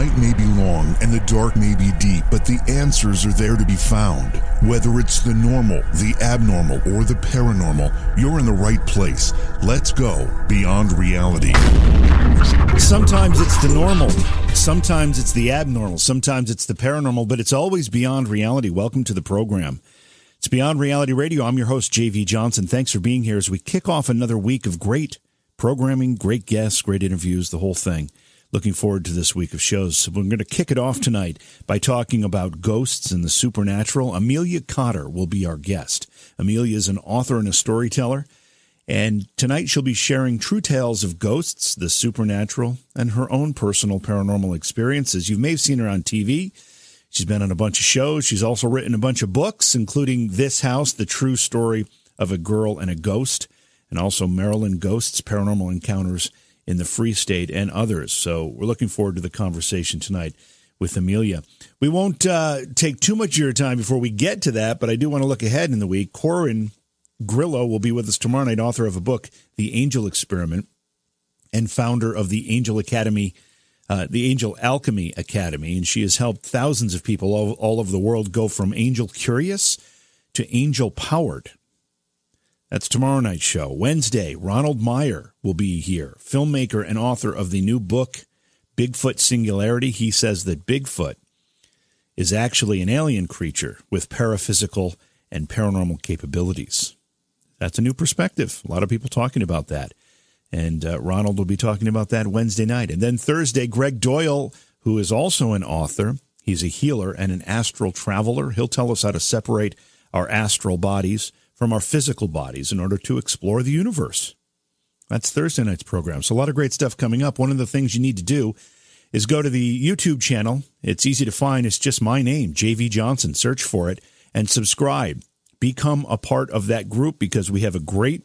Night may be long and the dark may be deep, but the answers are there to be found. Whether it's the normal, the abnormal, or the paranormal, you're in the right place. Let's go beyond reality. Sometimes it's the normal, sometimes it's the abnormal, sometimes it's the paranormal, but it's always beyond reality. Welcome to the program. It's Beyond Reality Radio. I'm your host, JV Johnson. Thanks for being here as we kick off another week of great programming, great guests, great interviews, the whole thing. Looking forward to this week of shows. So we're going to kick it off tonight by talking about ghosts and the supernatural. Amelia Cotter will be our guest. Amelia is an author and a storyteller. And tonight she'll be sharing true tales of ghosts, the supernatural, and her own personal paranormal experiences. You may have seen her on TV. She's been on a bunch of shows. She's also written a bunch of books, including This House, The True Story of a Girl and a Ghost, and also Maryland Ghosts, Paranormal Encounters in the Free State, and others. So we're looking forward to the conversation tonight with Amelia. We won't uh, take too much of your time before we get to that, but I do want to look ahead in the week. Corin Grillo will be with us tomorrow night, author of a book, The Angel Experiment, and founder of the Angel Academy. Uh, the Angel Alchemy Academy, and she has helped thousands of people all, all over the world go from angel curious to angel powered. That's tomorrow night's show. Wednesday, Ronald Meyer will be here, filmmaker and author of the new book, Bigfoot Singularity. He says that Bigfoot is actually an alien creature with paraphysical and paranormal capabilities. That's a new perspective. A lot of people talking about that. And uh, Ronald will be talking about that Wednesday night. And then Thursday, Greg Doyle, who is also an author, he's a healer and an astral traveler. He'll tell us how to separate our astral bodies from our physical bodies in order to explore the universe. That's Thursday night's program. So, a lot of great stuff coming up. One of the things you need to do is go to the YouTube channel. It's easy to find. It's just my name, JV Johnson. Search for it and subscribe. Become a part of that group because we have a great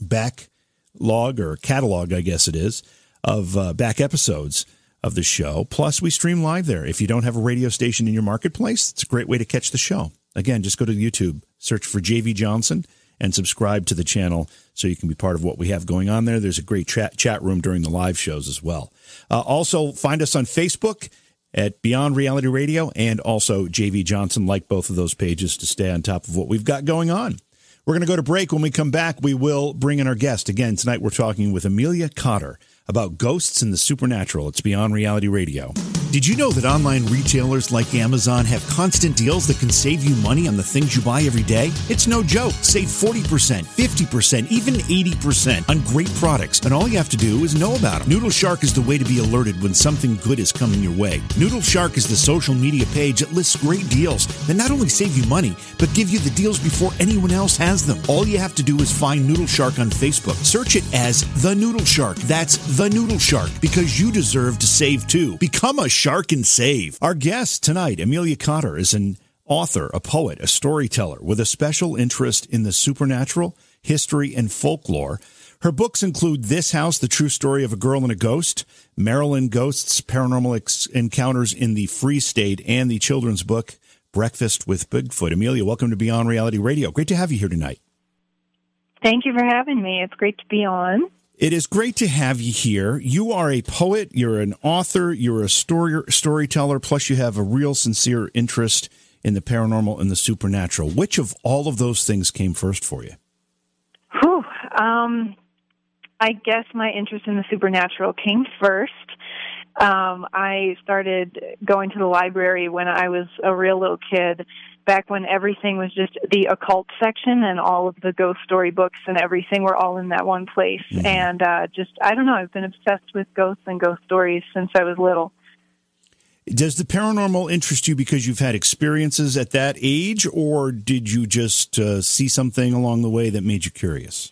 backlog or catalog, I guess it is, of uh, back episodes of the show. Plus, we stream live there. If you don't have a radio station in your marketplace, it's a great way to catch the show. Again, just go to YouTube, search for JV Johnson, and subscribe to the channel so you can be part of what we have going on there. There's a great chat, chat room during the live shows as well. Uh, also, find us on Facebook at Beyond Reality Radio and also JV Johnson. Like both of those pages to stay on top of what we've got going on. We're going to go to break. When we come back, we will bring in our guest. Again, tonight we're talking with Amelia Cotter about ghosts and the supernatural. It's Beyond Reality Radio. Did you know that online retailers like Amazon have constant deals that can save you money on the things you buy every day? It's no joke. Save 40%, 50%, even 80% on great products, and all you have to do is know about them. Noodle Shark is the way to be alerted when something good is coming your way. Noodle Shark is the social media page that lists great deals that not only save you money, but give you the deals before anyone else has them. All you have to do is find Noodle Shark on Facebook. Search it as The Noodle Shark. That's The Noodle Shark because you deserve to save too. Become a shark and save. Our guest tonight, Amelia Cotter, is an author, a poet, a storyteller with a special interest in the supernatural, history, and folklore. Her books include This House, The True Story of a Girl and a Ghost, Maryland Ghosts, Paranormal Ex- Encounters in the Free State, and the children's book, Breakfast with Bigfoot. Amelia, welcome to Beyond Reality Radio. Great to have you here tonight. Thank you for having me. It's great to be on. It is great to have you here. You are a poet, you're an author, you're a story, storyteller, plus you have a real sincere interest in the paranormal and the supernatural. Which of all of those things came first for you? Whew, um, I guess my interest in the supernatural came first. Um, I started going to the library when I was a real little kid back when everything was just the occult section and all of the ghost story books and everything were all in that one place. Mm-hmm. And uh, just, I don't know, I've been obsessed with ghosts and ghost stories since I was little. Does the paranormal interest you because you've had experiences at that age, or did you just uh, see something along the way that made you curious?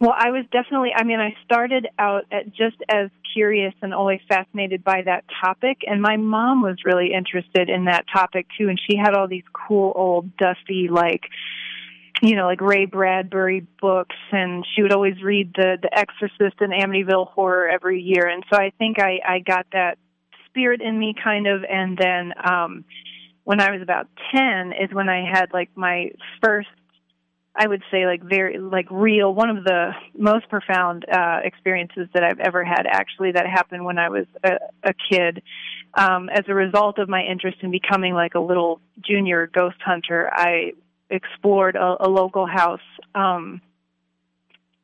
Well, I was definitely, I mean, I started out at just as curious and always fascinated by that topic. And my mom was really interested in that topic too. And she had all these cool old dusty, like, you know, like Ray Bradbury books, and she would always read the The Exorcist and Amityville Horror every year, and so I think I I got that spirit in me kind of, and then um when I was about ten is when I had like my first I would say like very like real one of the most profound uh experiences that I've ever had actually that happened when I was a, a kid. Um as a result of my interest in becoming like a little junior ghost hunter I explored a, a local house um,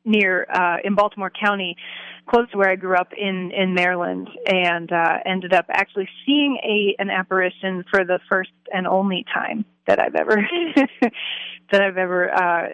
near uh, in Baltimore County, close to where I grew up in in Maryland, and uh, ended up actually seeing a an apparition for the first and only time that I've ever that I've ever uh,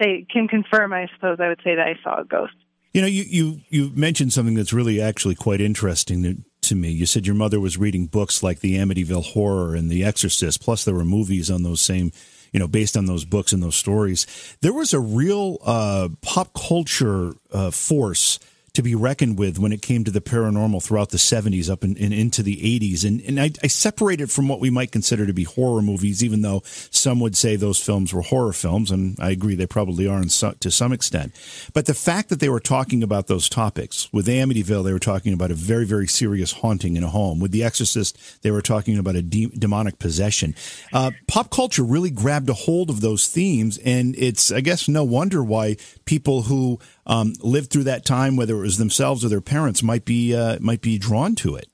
say can confirm. I suppose I would say that I saw a ghost. You know, you you you mentioned something that's really actually quite interesting to me. You said your mother was reading books like the Amityville Horror and The Exorcist, plus there were movies on those same you know, based on those books and those stories. There was a real uh, pop culture uh, force to be reckoned with when it came to the paranormal throughout the 70s up in, in into the 80s. And, and I, I separate it from what we might consider to be horror movies, even though some would say those films were horror films. And I agree, they probably are so, to some extent. But the fact that they were talking about those topics with Amityville, they were talking about a very, very serious haunting in a home. With The Exorcist, they were talking about a de- demonic possession. Uh, pop culture really grabbed a hold of those themes. And it's, I guess, no wonder why people who um, lived through that time, whether it was themselves or their parents, might be uh, might be drawn to it.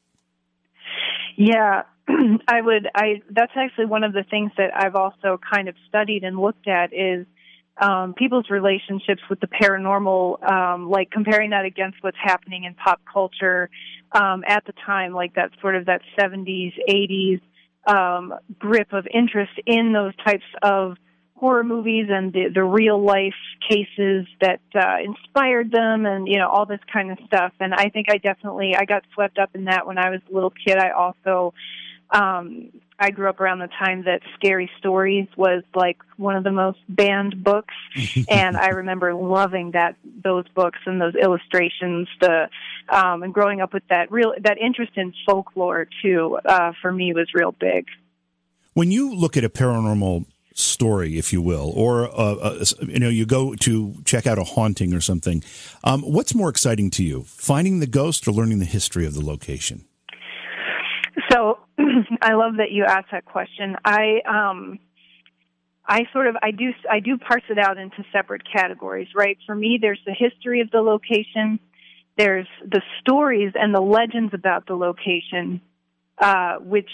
Yeah, I would. I that's actually one of the things that I've also kind of studied and looked at is um, people's relationships with the paranormal, um, like comparing that against what's happening in pop culture um, at the time, like that sort of that 70s, 80s um, grip of interest in those types of horror movies and the, the real life cases that uh, inspired them and you know all this kind of stuff. And i think i definitely i got swept up in that when i was a little kid. I also um i grew up around the time that scary stories was like one of the most banned books. And i remember loving that those books and those illustrations the um and growing up with that real that interest in folklore too uh for me was real big. When you look at a paranormal story, if you will, or uh, uh, you know, you go to check out a haunting or something. Um, what's more exciting to you, finding the ghost or learning the history of the location? So, I love that you asked that question. I um, I sort of I do I do parse it out into separate categories, right? For me, there's the history of the location, there's the stories and the legends about the location, uh, which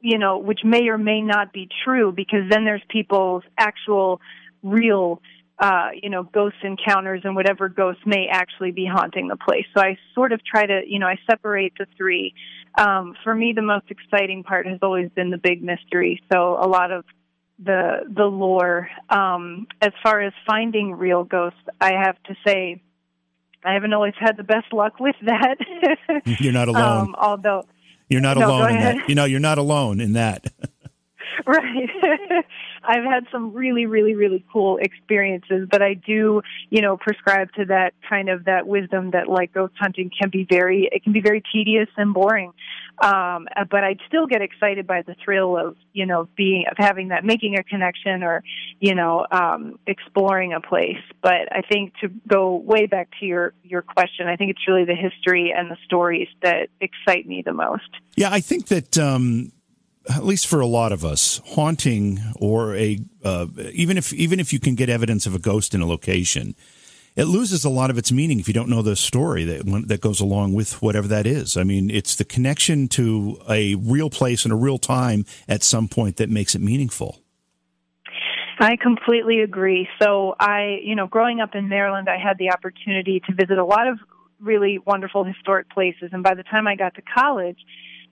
you know, which may or may not be true because then there's people's actual real uh, you know, ghost encounters and whatever ghosts may actually be haunting the place. So I sort of try to, you know, I separate the three. Um, for me, the most exciting part has always been the big mystery. So a lot of the the lore. Um, as far as finding real ghosts, I have to say, I haven't always had the best luck with that. You're not alone. Um, although you're not no, alone in that. You know, you're not alone in that. right. I've had some really, really, really cool experiences, but I do, you know, prescribe to that kind of that wisdom that like ghost hunting can be very, it can be very tedious and boring. Um, but I'd still get excited by the thrill of, you know, being, of having that, making a connection or, you know, um, exploring a place. But I think to go way back to your, your question, I think it's really the history and the stories that excite me the most. Yeah, I think that, um, at least for a lot of us, haunting or a uh, even if even if you can get evidence of a ghost in a location, it loses a lot of its meaning if you don't know the story that that goes along with whatever that is. I mean, it's the connection to a real place and a real time at some point that makes it meaningful. I completely agree. So I, you know, growing up in Maryland, I had the opportunity to visit a lot of really wonderful historic places, and by the time I got to college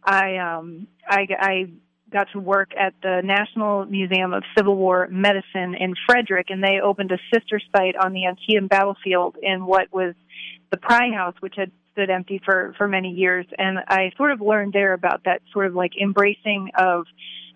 I um I, I got to work at the National Museum of Civil War Medicine in Frederick, and they opened a sister site on the Antietam battlefield in what was the Pry House, which had stood empty for for many years. And I sort of learned there about that sort of like embracing of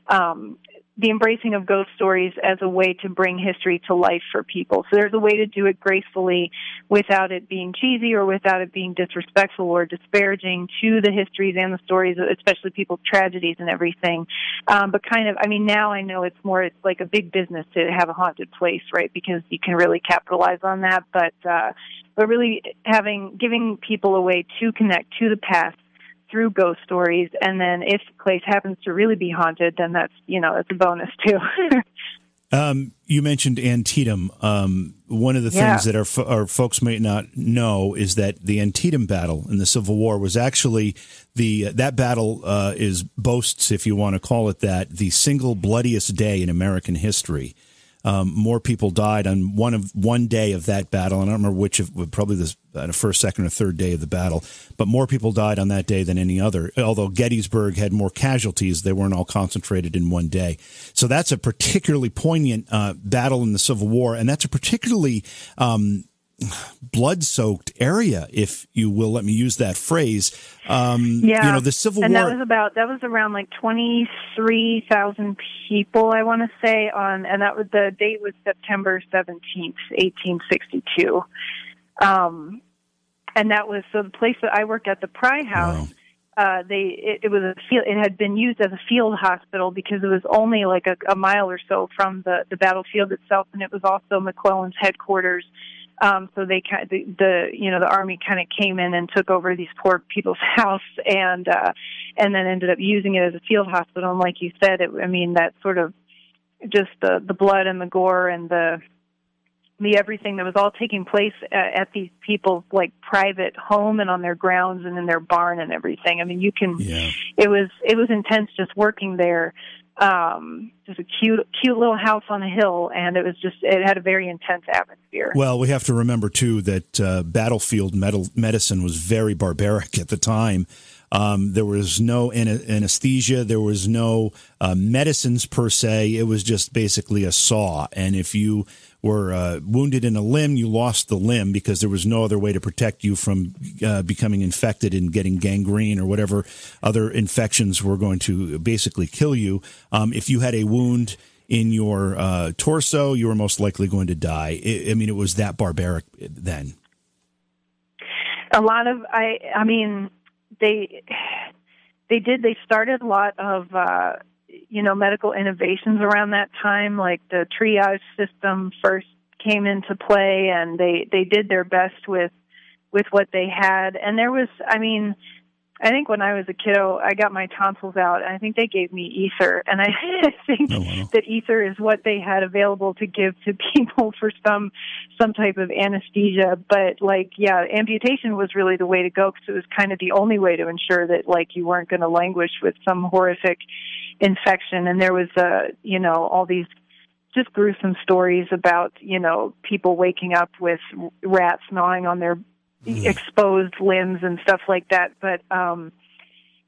um, the embracing of ghost stories as a way to bring history to life for people. So there's a way to do it gracefully without it being cheesy or without it being disrespectful or disparaging to the histories and the stories, especially people's tragedies and everything. Um, but kind of, I mean, now I know it's more, it's like a big business to have a haunted place, right? Because you can really capitalize on that. But, uh, but really having, giving people a way to connect to the past through ghost stories, and then if the place happens to really be haunted, then that's you know it's a bonus too. um, you mentioned Antietam. Um, one of the yeah. things that our, our folks might not know is that the Antietam battle in the Civil War was actually the uh, that battle uh, is boasts, if you want to call it that, the single bloodiest day in American history. Um, more people died on one of one day of that battle. And I don't remember which of probably the uh, first, second, or third day of the battle, but more people died on that day than any other. Although Gettysburg had more casualties, they weren't all concentrated in one day. So that's a particularly poignant uh, battle in the Civil War, and that's a particularly um, blood soaked area, if you will let me use that phrase. Um, yeah. You know, the Civil and War. And that was about, that was around like 23,000 people, I want to say, on, and that was, the date was September 17th, 1862. Um, and that was, so the place that I worked at, the Pry House, Wow. uh, they it, it was a field. It had been used as a field hospital because it was only like a, a mile or so from the the battlefield itself, and it was also McClellan's headquarters. Um, so they kind the, the you know the army kind of came in and took over these poor people's house and uh, and then ended up using it as a field hospital. And like you said, it, I mean that sort of just the the blood and the gore and the the everything that was all taking place at, at these people's like private home and on their grounds and in their barn and everything. I mean, you can. Yeah. It was it was intense just working there. Um, just a cute cute little house on a hill, and it was just it had a very intense atmosphere. Well, we have to remember too that uh, battlefield metal, medicine was very barbaric at the time. Um, there was no anesthesia. There was no uh, medicines per se. It was just basically a saw. And if you were uh, wounded in a limb, you lost the limb because there was no other way to protect you from uh, becoming infected and getting gangrene or whatever other infections were going to basically kill you. Um, if you had a wound in your uh, torso, you were most likely going to die. I, I mean, it was that barbaric then. a lot of I I mean they they did they started a lot of uh you know medical innovations around that time like the triage system first came into play and they they did their best with with what they had. And there was I mean I think when I was a kiddo, I got my tonsils out, and I think they gave me ether, and I think Oh, wow. that ether is what they had available to give to people for some some type of anesthesia. But like, yeah, amputation was really the way to go because it was kind of the only way to ensure that like you weren't going to languish with some horrific infection. And there was, uh, you know, all these just gruesome stories about you know people waking up with rats gnawing on their exposed limbs and stuff like that but um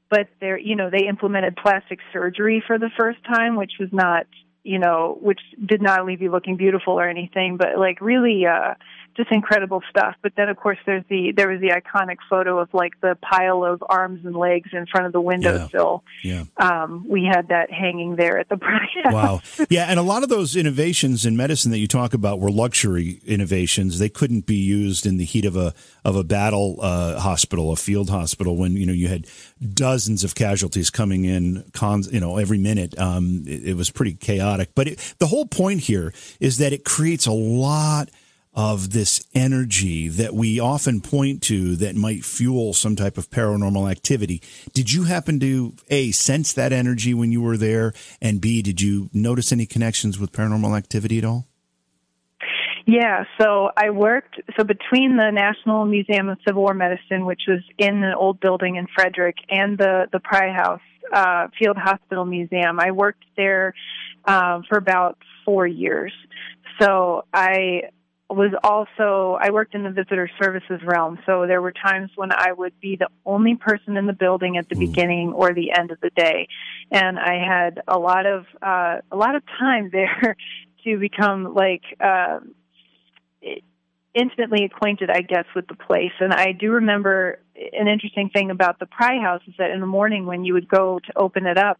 but there you know they implemented plastic surgery for the first time which was not you know which did not leave you looking beautiful or anything but like really uh just incredible stuff but then of course there's the there was the iconic photo of like the pile of arms and legs in front of the windowsill Yeah. um we had that hanging there at the Bryant Wow. Yeah, and a lot of those innovations in medicine that you talk about were luxury innovations. They couldn't be used in the heat of a of a battle uh, hospital, a field hospital, when you know you had dozens of casualties coming in, cons, you know, every minute. Um, it, it was pretty chaotic. But it, the whole point here is that it creates a lot of this energy that we often point to that might fuel some type of paranormal activity. Did you happen to A, sense that energy when you were there? And B, did you notice any connections with paranormal activity at all? Yeah, so I worked so between the National Museum of Civil War Medicine, which was in an old building in Frederick, and the the Pry House uh, Field Hospital Museum, I worked there um, for about four years. So I was also I worked in the visitor services realm. So there were times when I would be the only person in the building at the beginning or the end of the day, and I had a lot of uh, a lot of time there to become like. Uh, intimately acquainted, I guess, with the place. And I do remember an interesting thing about the Pry House is that in the morning when you would go to open it up,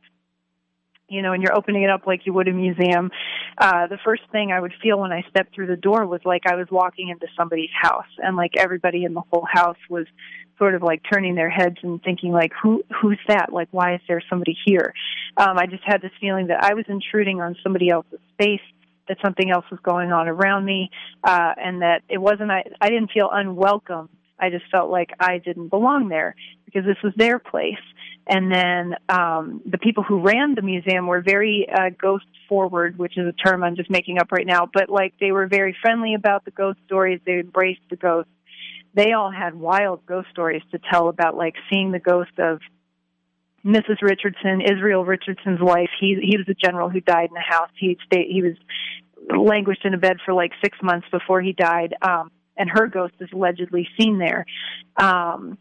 you know, and you're opening it up like you would a museum. Uh, the first thing I would feel when I stepped through the door was like I was walking into somebody's house, and like everybody in the whole house was sort of like turning their heads and thinking like, who who's that? Like, why is there somebody here? Um, I just had this feeling that I was intruding on somebody else's space. That something else was going on around me, uh, and that it wasn't. I, I didn't feel unwelcome. I just felt like I didn't belong there because this was their place and then um, the people who ran the museum were very uh, ghost forward, which is a term I'm just making up right now. But like they were very friendly about the ghost stories. They embraced the ghosts. They all had wild ghost stories to tell about like seeing the ghost of Mrs. Richardson, Israel Richardson's wife. He he was a general who died in the house. He stayed. He was languished in a bed for like six months before he died. Um, and her ghost is allegedly seen there. Um,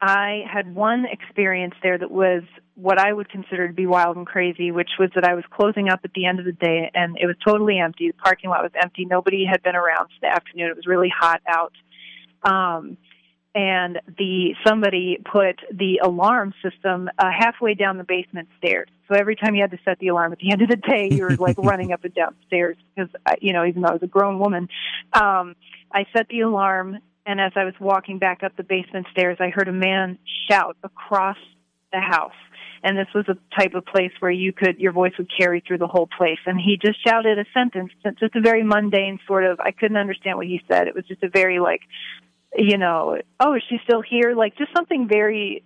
I had one experience there that was what I would consider to be wild and crazy, which was that I was closing up at the end of the day and it was totally empty. The parking lot was empty. Nobody had been around for the afternoon. It was really hot out. Um, and the somebody put the alarm system uh, halfway down the basement stairs. So every time you had to set the alarm at the end of the day, you were like running up and down stairs because you know even though I was a grown woman, um, I set the alarm and as I was walking back up the basement stairs, I heard a man shout across the house. And this was a type of place where you could, your voice would carry through the whole place. And he just shouted a sentence, just a very mundane sort of, I couldn't understand what he said. It was just a very like, you know, oh, is she still here? Like just something very,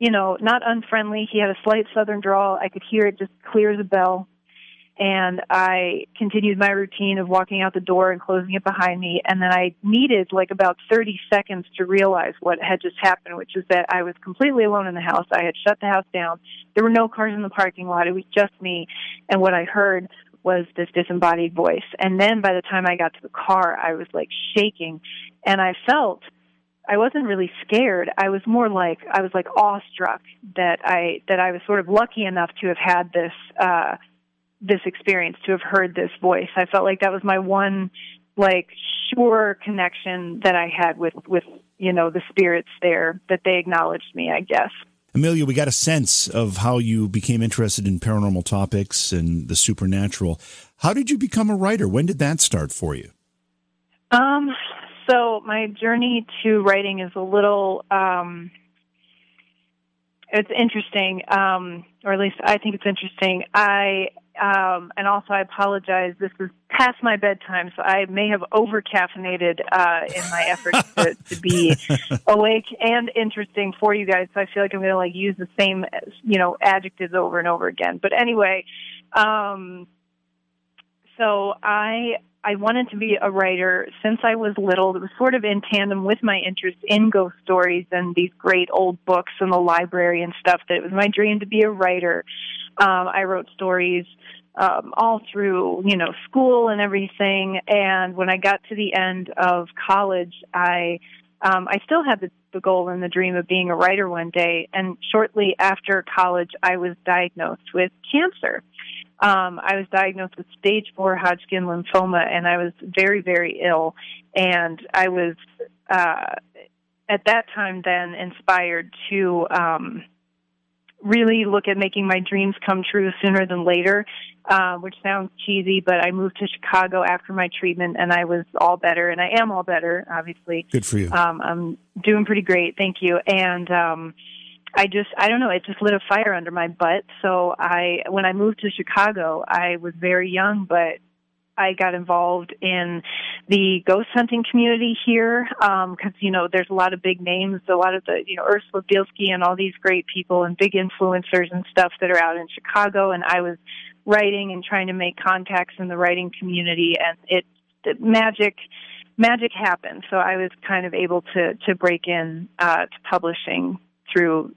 you know, not unfriendly. He had a slight southern drawl. I could hear it just clear as a bell and I continued my routine of walking out the door and closing it behind me. And then I needed like about 30 seconds to realize what had just happened, which is that I was completely alone in the house. I had shut the house down. There were no cars in the parking lot. It was just me. And what I heard was this disembodied voice. And then by the time I got to the car, I was like shaking and I felt I wasn't really scared. I was more like I was like awestruck that I that I was sort of lucky enough to have had this uh this experience to have heard this voice. I felt like that was my one like sure connection that I had with with you know the spirits there that they acknowledged me, I guess. Amelia, we got a sense of how you became interested in paranormal topics and the supernatural. How did you become a writer? When did that start for you? Um, so my journey to writing is a little um, it's interesting, um, or at least I think it's interesting. I um, and also I apologize. This is past my bedtime, so I may have over caffeinated uh, in my efforts to, to be awake and interesting for you guys. So I feel like I'm going to like use the same, you know, adjectives over and over again. But anyway, um, so I I wanted to be a writer since I was little. It was sort of in tandem with my interest in ghost stories and these great old books in the library and stuff that it was my dream to be a writer. Um, I wrote stories um, all through, you know, school and everything. And when I got to the end of college, I um, I still had the, the goal and the dream of being a writer one day. And shortly after college, I was diagnosed with cancer um, I was diagnosed with stage four Hodgkin lymphoma, and I was very, very ill. And I was uh, at that time then inspired to um, really look at making my dreams come true sooner than later, uh, which sounds cheesy, but I moved to Chicago after my treatment, and I was all better, and I am all better, obviously. Good for you. Um, I'm doing pretty great, thank you. And um, I just I don't know, it just lit a fire under my butt. So I when I moved to Chicago, I was very young, but I got involved in the ghost hunting community here because um, you know there's a lot of big names, a lot of the you know Ursula Bielski and all these great people and big influencers and stuff that are out in Chicago, and I was writing and trying to make contacts in the writing community, and it, magic magic happened. So I was kind of able to to break in uh, to publishing through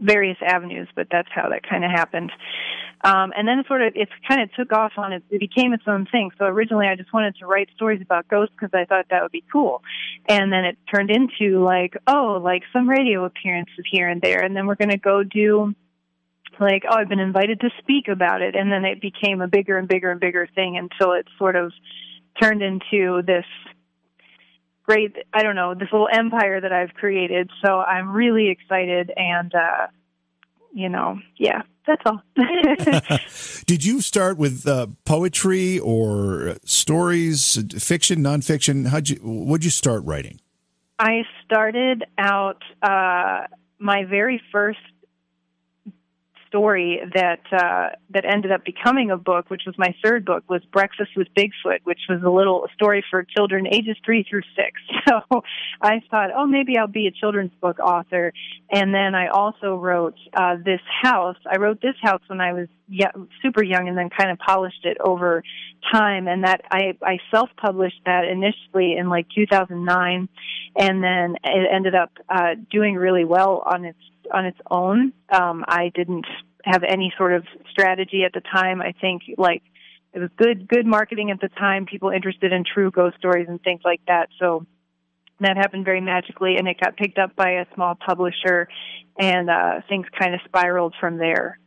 various avenues, but that's how that kind of happened. Um, and then sort of it kind of took off on it. It became its own thing. So originally I just wanted to write stories about ghosts because I thought that would be cool. And then it turned into like, oh, like some radio appearances here and there. And then we're going to go do like, oh, I've been invited to speak about it. And then it became a bigger and bigger and bigger thing until it sort of turned into this great i don't know this little empire that i've created so i'm really excited and uh you know yeah that's all. Did you start with uh, poetry or stories, fiction, nonfiction? How'd you? What'd you start writing? I started out uh, my very first story that uh, that ended up becoming a book, which was my third book, was Breakfast with Bigfoot, which was a little story for children ages three through six. So I thought, oh, maybe I'll be a children's book author. And then I also wrote uh, this house. I wrote this house when I was young, super young, and then kind of polished it over time. And that I I self published that initially in like 2009, and then it ended up uh, doing really well on its on its own. Um, I didn't have any sort of strategy at the time. I think like it was good good marketing at the time. People interested in true ghost stories and things like that. So that happened very magically, and it got picked up by a small publisher, and uh, things kind of spiraled from there.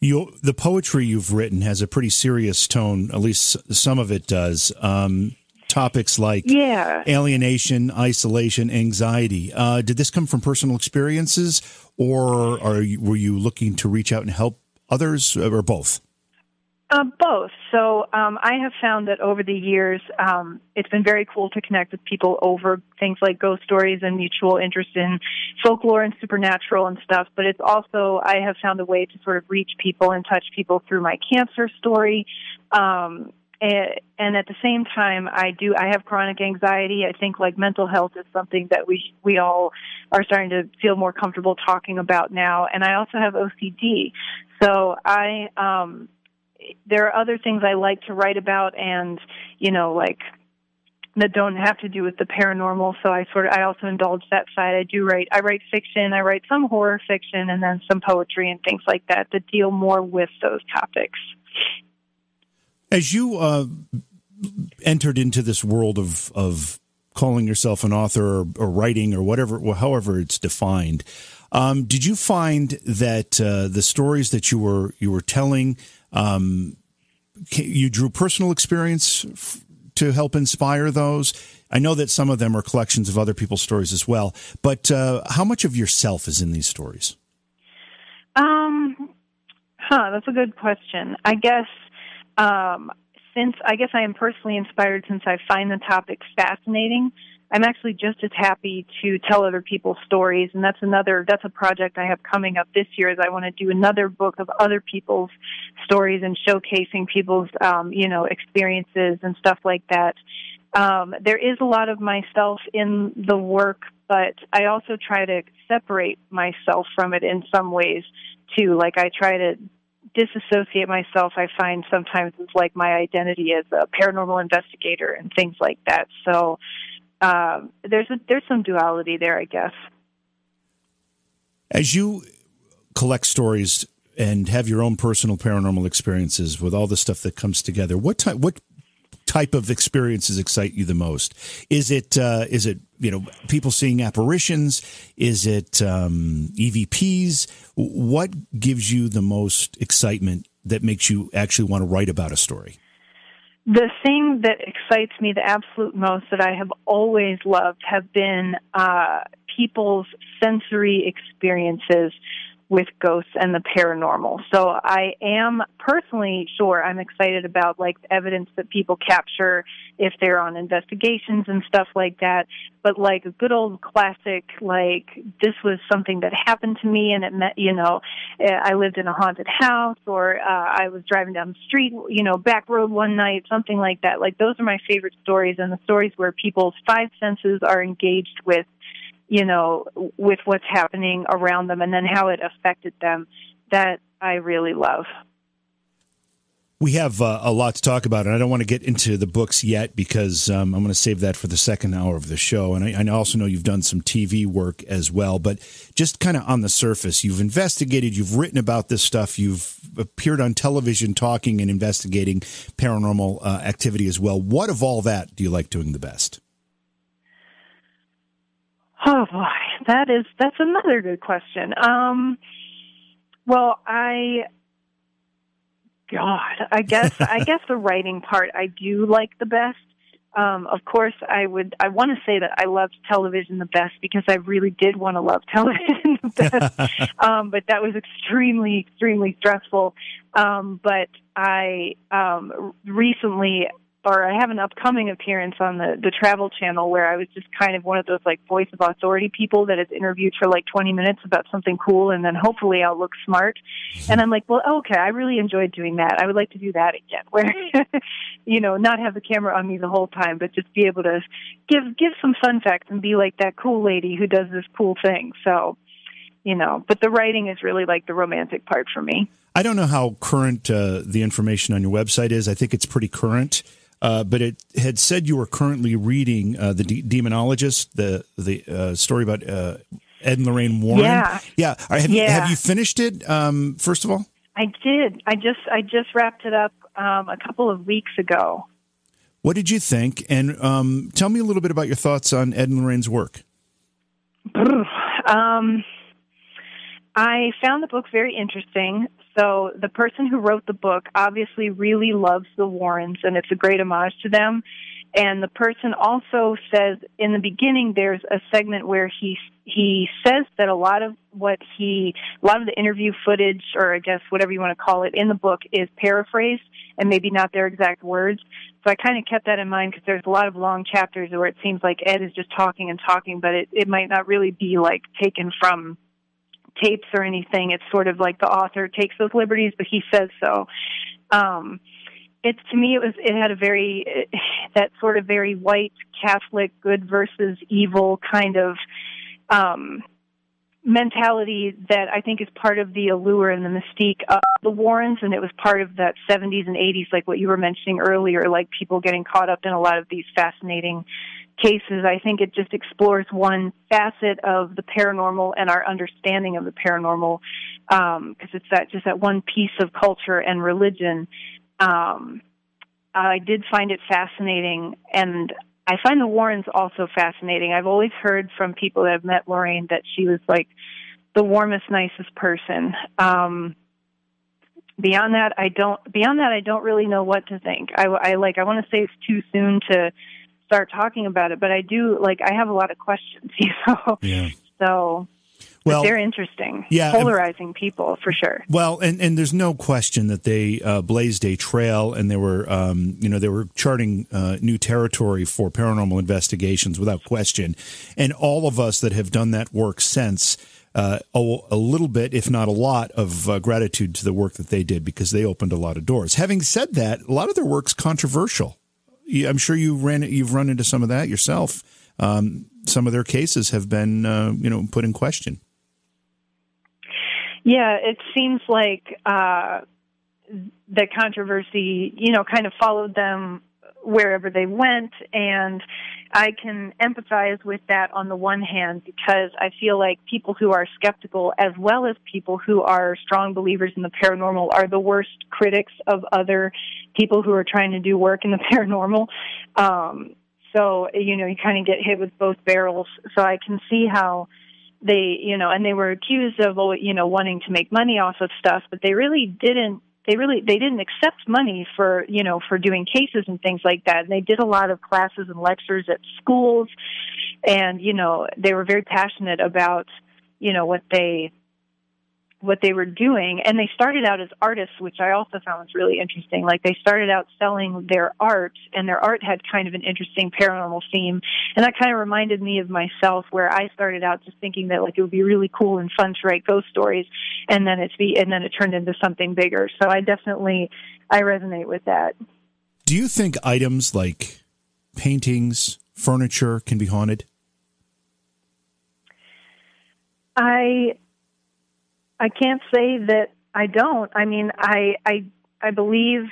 You, the poetry you've written has a pretty serious tone. At least some of it does. Um, topics like yeah. alienation, isolation, anxiety. Uh, did this come from personal experiences, or are you, were you looking to reach out and help others, or both? Uh, both. So um, I have found that over the years, um, it's been very cool to connect with people over things like ghost stories and mutual interest in folklore and supernatural and stuff. But it's also I have found a way to sort of reach people and touch people through my cancer story. Um, and at the same time i do i have chronic anxiety. I think like mental health is something that we we all are starting to feel more comfortable talking about now. And i also have ocd so i um there are other things i like to write about and you know like that don't have to do with the paranormal. So i sort of i also indulge that side. I do write i write fiction. I write some horror fiction and then some poetry and things like that that deal more with those topics as you uh, entered into this world of of calling yourself an author or, or writing or whatever, however it's defined, um, did you find that uh, the stories that you were you were telling, um, you drew personal experience f- to help inspire those? I know that some of them are collections of other people's stories as well, but uh, how much of yourself is in these stories? Um, huh, that's a good question. I guess um, since I guess I am personally inspired since I find the topic fascinating. I'm actually just as happy to tell other people's stories, and that's another that's a project I have coming up this year. Is I want to do another book of other people's stories and showcasing people's um, you know experiences and stuff like that. Um, there is a lot of myself in the work, but I also try to separate myself from it in some ways too. Like I try to disassociate myself, I find sometimes is like my identity as a paranormal investigator and things like that. So um, there's a, there's some duality there, I guess. As you collect stories and have your own personal paranormal experiences with all the stuff that comes together, what type what type of experiences excite you the most? Is it uh, is it you know people seeing apparitions? Is it um, EVPs? What gives you the most excitement that makes you actually want to write about a story? The thing that excites me the absolute most that I have always loved have been uh, people's sensory experiences with ghosts and the paranormal. So I am personally sure I'm excited about like evidence that people capture if they're on investigations and stuff like that. But like a good old classic, like this was something that happened to me and it met, you know, I lived in a haunted house or uh, I was driving down the street, you know, back road one night, something like that. Like those are my favorite stories and the stories where people's five senses are engaged with you know, with what's happening around them and then how it affected them that I really love. We have uh, a lot to talk about, and I don't want to get into the books yet because um, I'm going to save that for the second hour of the show. And I, I also know you've done some TV work as well, but just kind of on the surface, you've investigated, you've written about this stuff, you've appeared on television talking and investigating paranormal uh, activity as well. What of all that do you like doing the best? Oh boy, that is that's another good question. Um, well, I, God, I guess I guess the writing part I do like the best. um, of course, I would. I want to say that I loved television the best because I really did want to love television the best. um, but that was extremely, extremely stressful. Um, but I um, recently or I have an upcoming appearance on the the Travel Channel where I was just kind of one of those like voice of authority people that is interviewed for like 20 minutes about something cool, and then hopefully I'll look smart. Mm-hmm. And I'm like, well, okay, I really enjoyed doing that. I would like to do that again, where you know, not have the camera on me the whole time, but just be able to give give some fun facts and be like that cool lady who does this cool thing. So you know, but the writing is really like the romantic part for me. I don't know how current uh, the information on your website is. I think it's pretty current. Uh, but it had said you were currently reading uh, the De- Demonologist, the the uh, story about uh, Ed and Lorraine Warren. Yeah, yeah. Have, yeah. You, have you finished it? Um, first of all, I did. I just I just wrapped it up um, a couple of weeks ago. What did you think? And um, tell me a little bit about your thoughts on Ed and Lorraine's work. Um, I found the book very interesting. So the person who wrote the book obviously really loves the Warrens and it's a great homage to them. And the person also says in the beginning there's a segment where he he says that a lot of what he a lot of the interview footage or I guess whatever you want to call it in the book is paraphrased and maybe not their exact words. So I kind of kept that in mind because there's a lot of long chapters where it seems like Ed is just talking and talking, but it, it might not really be like taken from tapes or anything. It's sort of like the author takes those liberties, but he says so. Um, it's to me, it was it had a very that sort of very white Catholic good versus evil kind of um, mentality that I think is part of the allure and the mystique of the Warrens, and it was part of that 70s and 80s, like what you were mentioning earlier, like people getting caught up in a lot of these fascinating cases, I think it just explores one facet of the paranormal and our understanding of the paranormal, because um, it's that just that one piece of culture and religion. Um, I did find it fascinating, and I find the Warrens also fascinating. I've always heard from people that have met Lorraine that she was like the warmest, nicest person. Um, beyond that, I don't. Beyond that, I don't really know what to think. I, I like. I want to say it's too soon to start talking about it, but I do like I have a lot of questions, you know. Yeah. So well, they're interesting, yeah, polarizing people for sure. Well, and, and there's no question that they uh, blazed a trail, and they were, um, you know, they were charting uh, new territory for paranormal investigations without question. And all of us that have done that work since. Uh, owe a little bit, if not a lot, of uh, gratitude to the work that they did because they opened a lot of doors. Having said that, a lot of their work's controversial. I'm sure you ran you've run into some of that yourself. Um, some of their cases have been uh, you know put in question. Yeah, it seems like uh, the controversy, you know, kind of followed them wherever they went and I can empathize with that on the one hand because I feel like people who are skeptical as well as people who are strong believers in the paranormal are the worst critics of other people who are trying to do work in the paranormal. Um, so, you know, you kind of get hit with both barrels. So I can see how they, you know, and they were accused of, you know, wanting to make money off of stuff, but they really didn't they really they didn't accept money for you know for doing cases and things like that. And they did a lot of classes and lectures at schools. And you know they were very passionate about you know what they what they were doing. And they started out as artists which i also found was really interesting. Like they started out selling their art and their art had kind of an interesting paranormal theme. And that kind of reminded me of myself where i started out just thinking that like it would be really cool and fun to write ghost stories and then it's be and then it turned into something bigger. So i definitely i resonate with that. Do you think items like paintings furniture can be haunted? I I can't say that I don't. I mean, I I I believe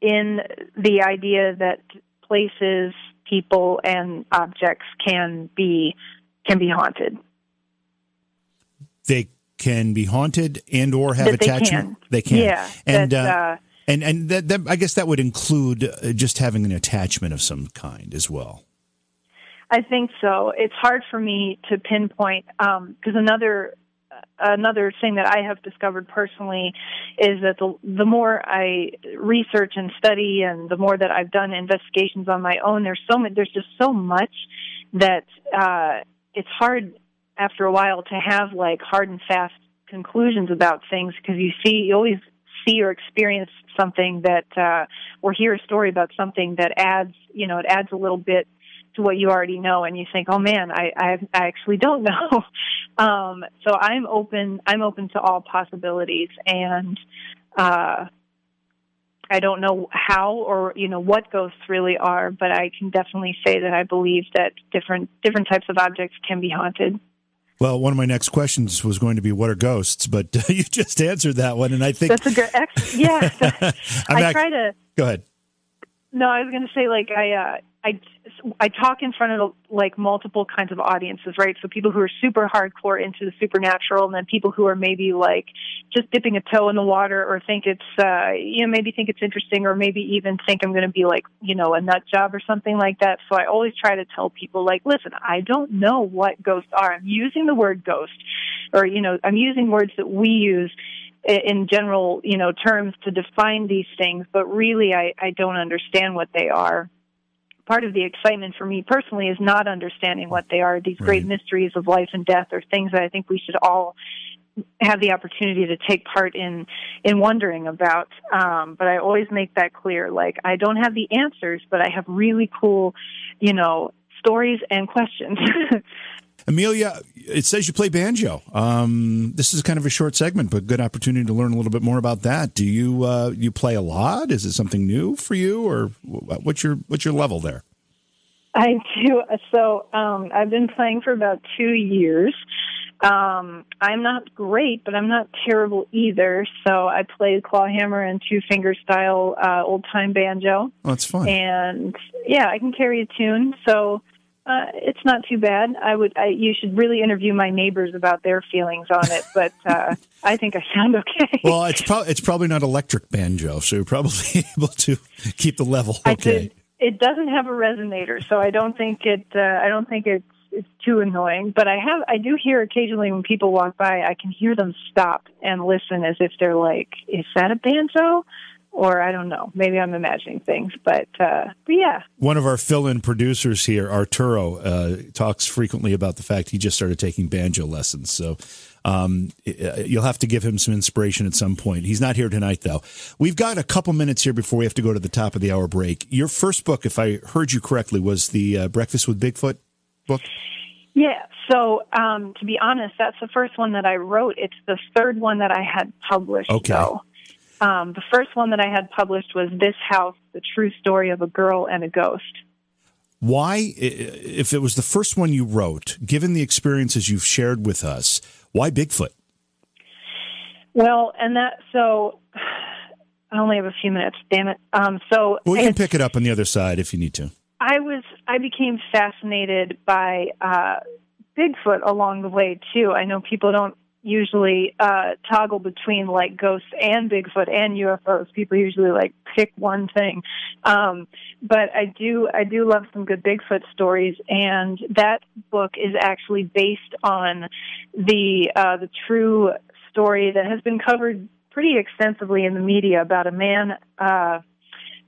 in the idea that places, people, and objects can be can be haunted. They can be haunted and or have that attachment. They can. They can. Yeah. And uh, uh, and and that, that, I guess that would include uh, just having an attachment of some kind as well. I think so. It's hard for me to pinpoint because um, another another thing that I have discovered personally is that the the more I research and study, and the more that I've done investigations on my own, there's so much. There's just so much that uh, it's hard after a while to have like hard and fast conclusions about things because you see you always see or experience something that uh, or hear a story about something that adds you know it adds a little bit to what you already know and you think oh man i i, I actually don't know um so i'm open i'm open to all possibilities and uh I don't know how or you know what ghosts really are, but I can definitely say that I believe that different different types of objects can be haunted. Well, one of my next questions was going to be what are ghosts, but uh, you just answered that one, and I think that's a good. Ex- yeah, I try to. Go ahead. No, I was going to say like I uh, I I talk in front of like multiple kinds of audiences, right? So people who are super hardcore into the supernatural, and then people who are maybe like just dipping a toe in the water, or think it's uh, you know maybe think it's interesting, or maybe even think I'm going to be like you know a nut job or something like that. So I always try to tell people like, listen, I don't know what ghosts are. I'm using the word ghost, or you know I'm using words that we use in general, you know, terms to define these things, but really I, I don't understand what they are part of the excitement for me personally is not understanding what they are. These great mysteries of life and death are things that I think we should all have the opportunity to take part in in wondering about. Um, but I always make that clear. Like I don't have the answers, but I have really cool, you know, stories and questions. Amelia, it says you play banjo. Um, this is kind of a short segment, but good opportunity to learn a little bit more about that. Do you uh, you play a lot? Is it something new for you, or what's your what's your level there? I do. So um, I've been playing for about two years. Um, I'm not great, but I'm not terrible either. So I play clawhammer and two finger style uh, old time banjo. Oh, that's fun. And yeah, I can carry a tune. So uh, it's not too bad. I would. I, you should really interview my neighbors about their feelings on it, but uh, I think I sound okay. Well, it's probably it's probably not electric banjo, so you're probably able to keep the level okay. it doesn't have a resonator, so I don't think it. Uh, I don't think it's it's too annoying. But I have. I do hear occasionally when people walk by, I can hear them stop and listen as if they're like, "Is that a banjo?" Or I don't know. Maybe I'm imagining things, but, uh, but yeah. One of our fill-in producers here, Arturo, uh, talks frequently about the fact he just started taking banjo lessons. So um, you'll have to give him some inspiration at some point. He's not here tonight, though. We've got a couple minutes here before we have to go to the top of the hour break. Your first book, if I heard you correctly, was the uh, Breakfast with Bigfoot book. Yeah. So, um, to be honest, that's the first one that I wrote. It's the third one that I had published. Okay. Though. Um, the first one that I had published was This House, the true story of a girl and a ghost. Why, if it was the first one you wrote, given the experiences you've shared with us, why Bigfoot? Well, and that, so I only have a few minutes, damn it. Um, so well, we can pick it up on the other side if you need to. I was, I became fascinated by, uh, Bigfoot along the way too. I know people don't usually uh, toggle between like ghosts and Bigfoot and UFOs. People usually like pick one thing. Um, but I do I do love some good Bigfoot stories, and that book is actually based on the uh, the true story that has been covered pretty extensively in the media about a man. Uh,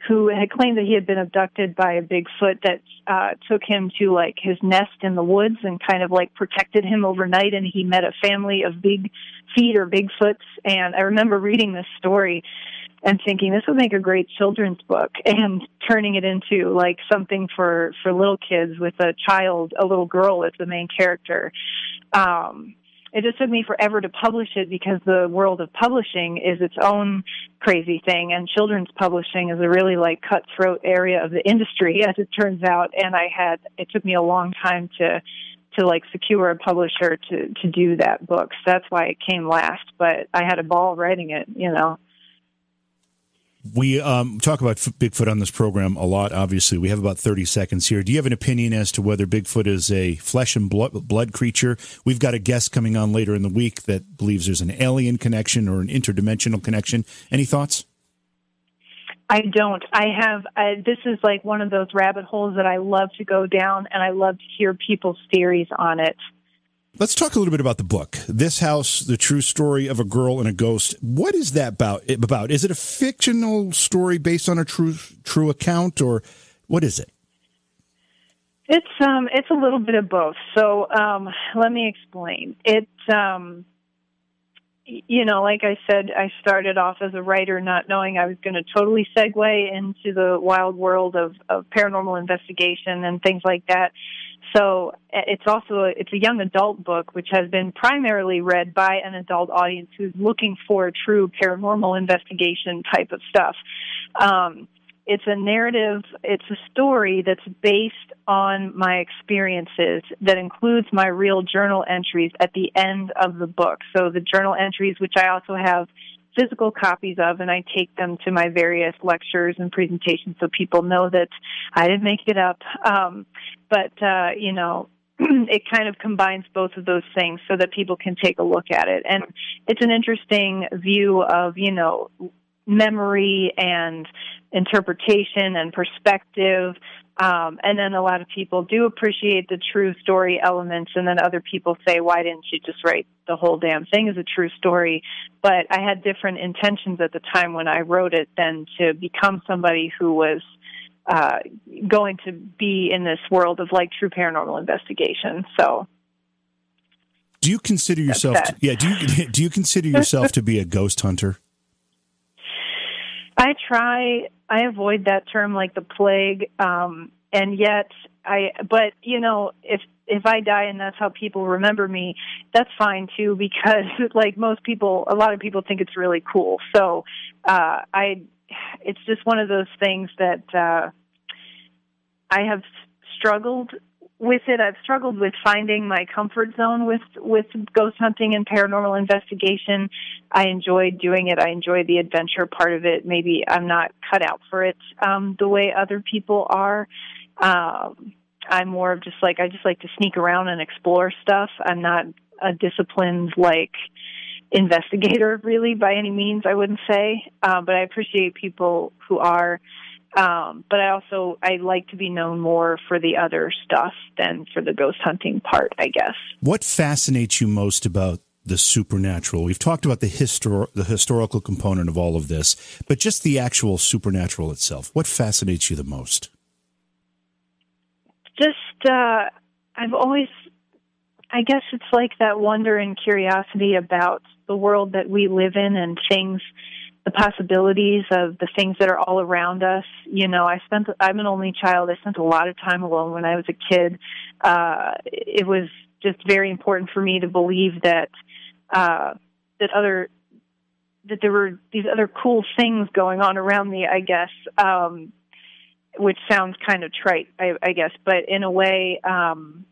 who had claimed that he had been abducted by a Bigfoot that uh, took him to like his nest in the woods and kind of like protected him overnight. And he met a family of big feet or Bigfoots. And I remember reading this story and thinking this would make a great children's book and turning it into like something for for little kids with a child a little girl as the main character um it just took me forever to publish it because the world of publishing is its own crazy thing and children's publishing is a really like cutthroat area of the industry as it turns out and i had it took me a long time to to like secure a publisher to to do that book. So that's why it came last but i had a ball writing it you know we um, talk about Bigfoot on this program a lot. Obviously, we have about thirty seconds here. Do you have an opinion as to whether Bigfoot is a flesh and blood, creature? We've got a guest coming on later in the week that believes there's an alien connection or an interdimensional connection. Any thoughts? I don't. I have. I, this is like one of those rabbit holes that I love to go down, and I love to hear people's theories on it. Let's talk a little bit about the book. This House, the true story of a girl and a ghost. What is that about? About is it a fictional story based on a true true account, or what is it? It's um it's a little bit of both. So um let me explain. It um you know, like I said, I started off as a writer not knowing I was going to totally segue into the wild world of, of paranormal investigation and things like that. So it's also a, it's a young adult book, which has been primarily read by an adult audience who's looking for true paranormal investigation type of stuff. Um, it's a narrative, it's a story that's based on my experiences that includes my real journal entries at the end of the book. So the journal entries, which I also have physical copies of, and I take them to my various lectures and presentations so people know that I didn't make it up. Um, but, uh, you know, it kind of combines both of those things so that people can take a look at it. And it's an interesting view of, you know, memory and interpretation and perspective. Um, and then a lot of people do appreciate the true story elements, and then other people say, "Why didn't you just write the whole damn thing as a true story?" But I had different intentions at the time when I wrote it than to become somebody who was uh, going to be in this world of like true paranormal investigation. So, do you consider yourself? To, yeah, do you do you consider yourself to be a ghost hunter? I try. I avoid that term like the plague, um, and yet I. But you know, if if I die and that's how people remember me, that's fine too. Because like most people, a lot of people think it's really cool. So uh, I. It's just one of those things that uh, I have struggled with it, I've struggled with finding my comfort zone with with ghost hunting and paranormal investigation. I enjoy doing it. I enjoy the adventure part of it. Maybe I'm not cut out for it um, the way other people are. Um, I'm more of just like I just like to sneak around and explore stuff. I'm not a disciplined like investigator really by any means. I wouldn't say, uh, but I appreciate people who are. Um, but I also I like to be known more for the other stuff than for the ghost hunting part, I guess. What fascinates you most about the supernatural? We've talked about the histor- the historical component of all of this, but just the actual supernatural itself. What fascinates you the most? Just uh, I've always I guess it's like that wonder and curiosity about the world that we live in and things the possibilities of the things that are all around us. You know, I spent, I'm an only child. I spent a lot of time alone when I was a kid. Uh, it was just very important for me to believe that, uh, that other, that there were these other cool things going on around me, I guess, um, which sounds kind of trite, I, I guess, but in a way, um,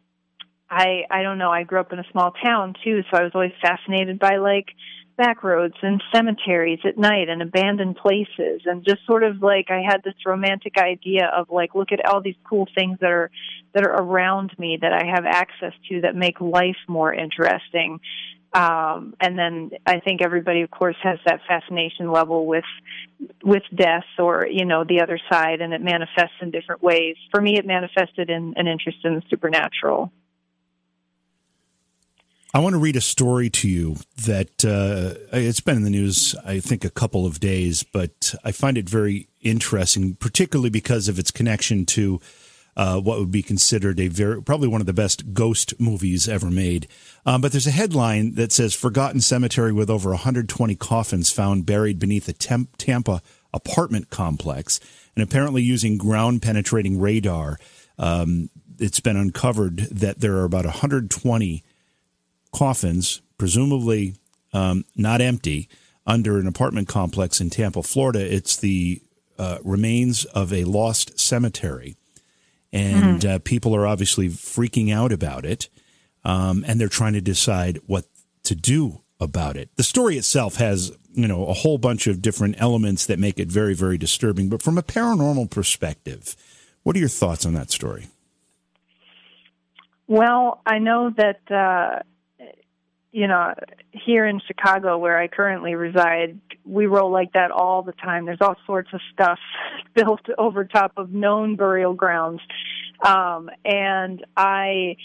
I, I don't know, I grew up in a small town too, so I was always fascinated by like, back roads and cemeteries at night and abandoned places and just sort of like I had this romantic idea of like look at all these cool things that are that are around me that I have access to that make life more interesting. Um, and then I think everybody, of course, has that fascination level with with death or you know the other side, and it manifests in different ways. For me, it manifested in an interest in the supernatural. I want to read a story to you that uh, it's been in the news, I think, a couple of days, but I find it very interesting, particularly because of its connection to uh, what would be considered a very probably one of the best ghost movies ever made. Um, but there's a headline that says "Forgotten Cemetery with over 120 coffins found buried beneath a temp- Tampa apartment complex," and apparently using ground penetrating radar. Um, it's been uncovered that there are about 120 coffins, presumably um, not empty, under an apartment complex in Tampa, Florida. It's the uh, remains of a lost cemetery. And mm-hmm. uh, people are obviously freaking out about it. Um, and they're trying to decide what to do about it. The story itself has, you know, a whole bunch of different elements that make it very, very disturbing. But from a paranormal perspective, what are your thoughts on that story? Well, I know that uh, you know, here in Chicago where I currently reside, we roll like that all the time. There's all sorts of stuff built over top of known burial grounds. Um, and I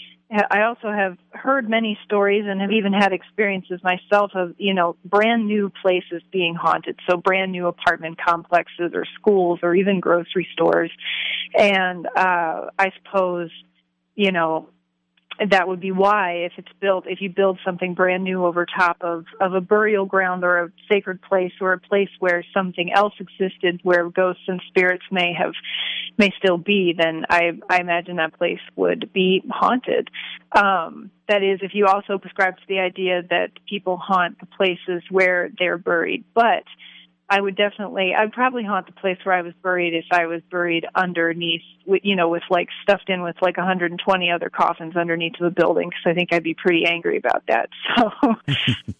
I also have heard many stories and have even had experiences myself of, you know, brand new places being haunted. So brand new apartment complexes or schools or even grocery stores. And, uh, I suppose, you know, that would be why if it's built if you build something brand new over top of of a burial ground or a sacred place or a place where something else existed where ghosts and spirits may have may still be then i i imagine that place would be haunted. Um that is if you also prescribe to the idea that people haunt the places where they're buried. But I would definitely, I'd probably haunt the place where I was buried if I was buried underneath, you know, with like stuffed in with like 120 other coffins underneath the building because I think I'd be pretty angry about that. So.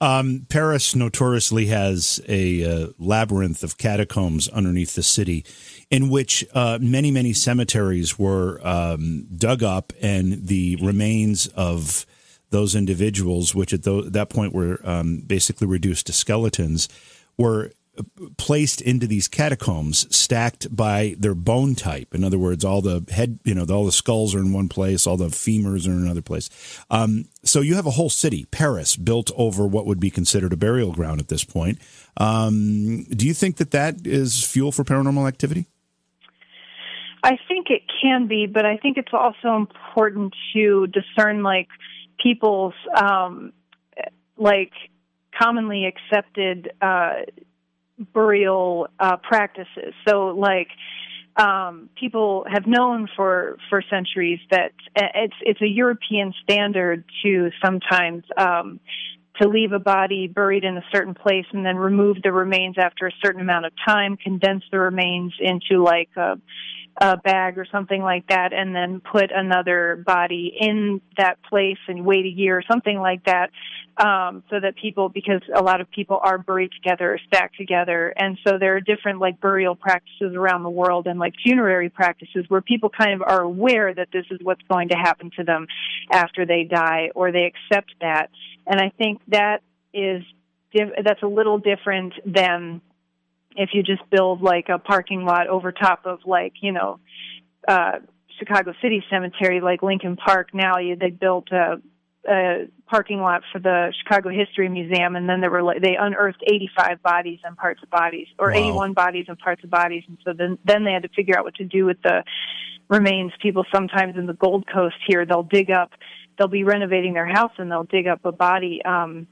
um, Paris notoriously has a uh, labyrinth of catacombs underneath the city in which uh, many, many cemeteries were um, dug up and the remains of those individuals, which at th- that point were um, basically reduced to skeletons, were placed into these catacombs stacked by their bone type. In other words all the head you know all the skulls are in one place all the femurs are in another place. Um, so you have a whole city paris built over what would be considered a burial ground at this point. Um, do you think that that is fuel for paranormal activity? I think it can be but i think it's also important to discern like people's um, like commonly accepted uh, burial uh, practices. So, like, um, people have known for for centuries that it's it's a European standard to sometimes um, to leave a body buried in a certain place and then remove the remains after a certain amount of time, condense the remains into like a a bag or something like that and then put another body in that place and wait a year or something like that um, so that people because a lot of people are buried together stacked together. And so there are different like burial practices around the world and like funerary practices where people kind of are aware that this is what's going to happen to them after they die or they accept that. And i think that is that's a little different than if you just build like a parking lot over top of like you know uh Chicago City Cemetery like Lincoln Park. Now you they built a a parking lot for the Chicago History Museum, and then there were like, they unearthed 85 bodies and parts of bodies, or wow. 81 bodies and parts of bodies, and so then then they had to figure out what to do with the remains. People sometimes in the Gold Coast here, they'll dig up, they'll be renovating their house, and they'll dig up a body. Um,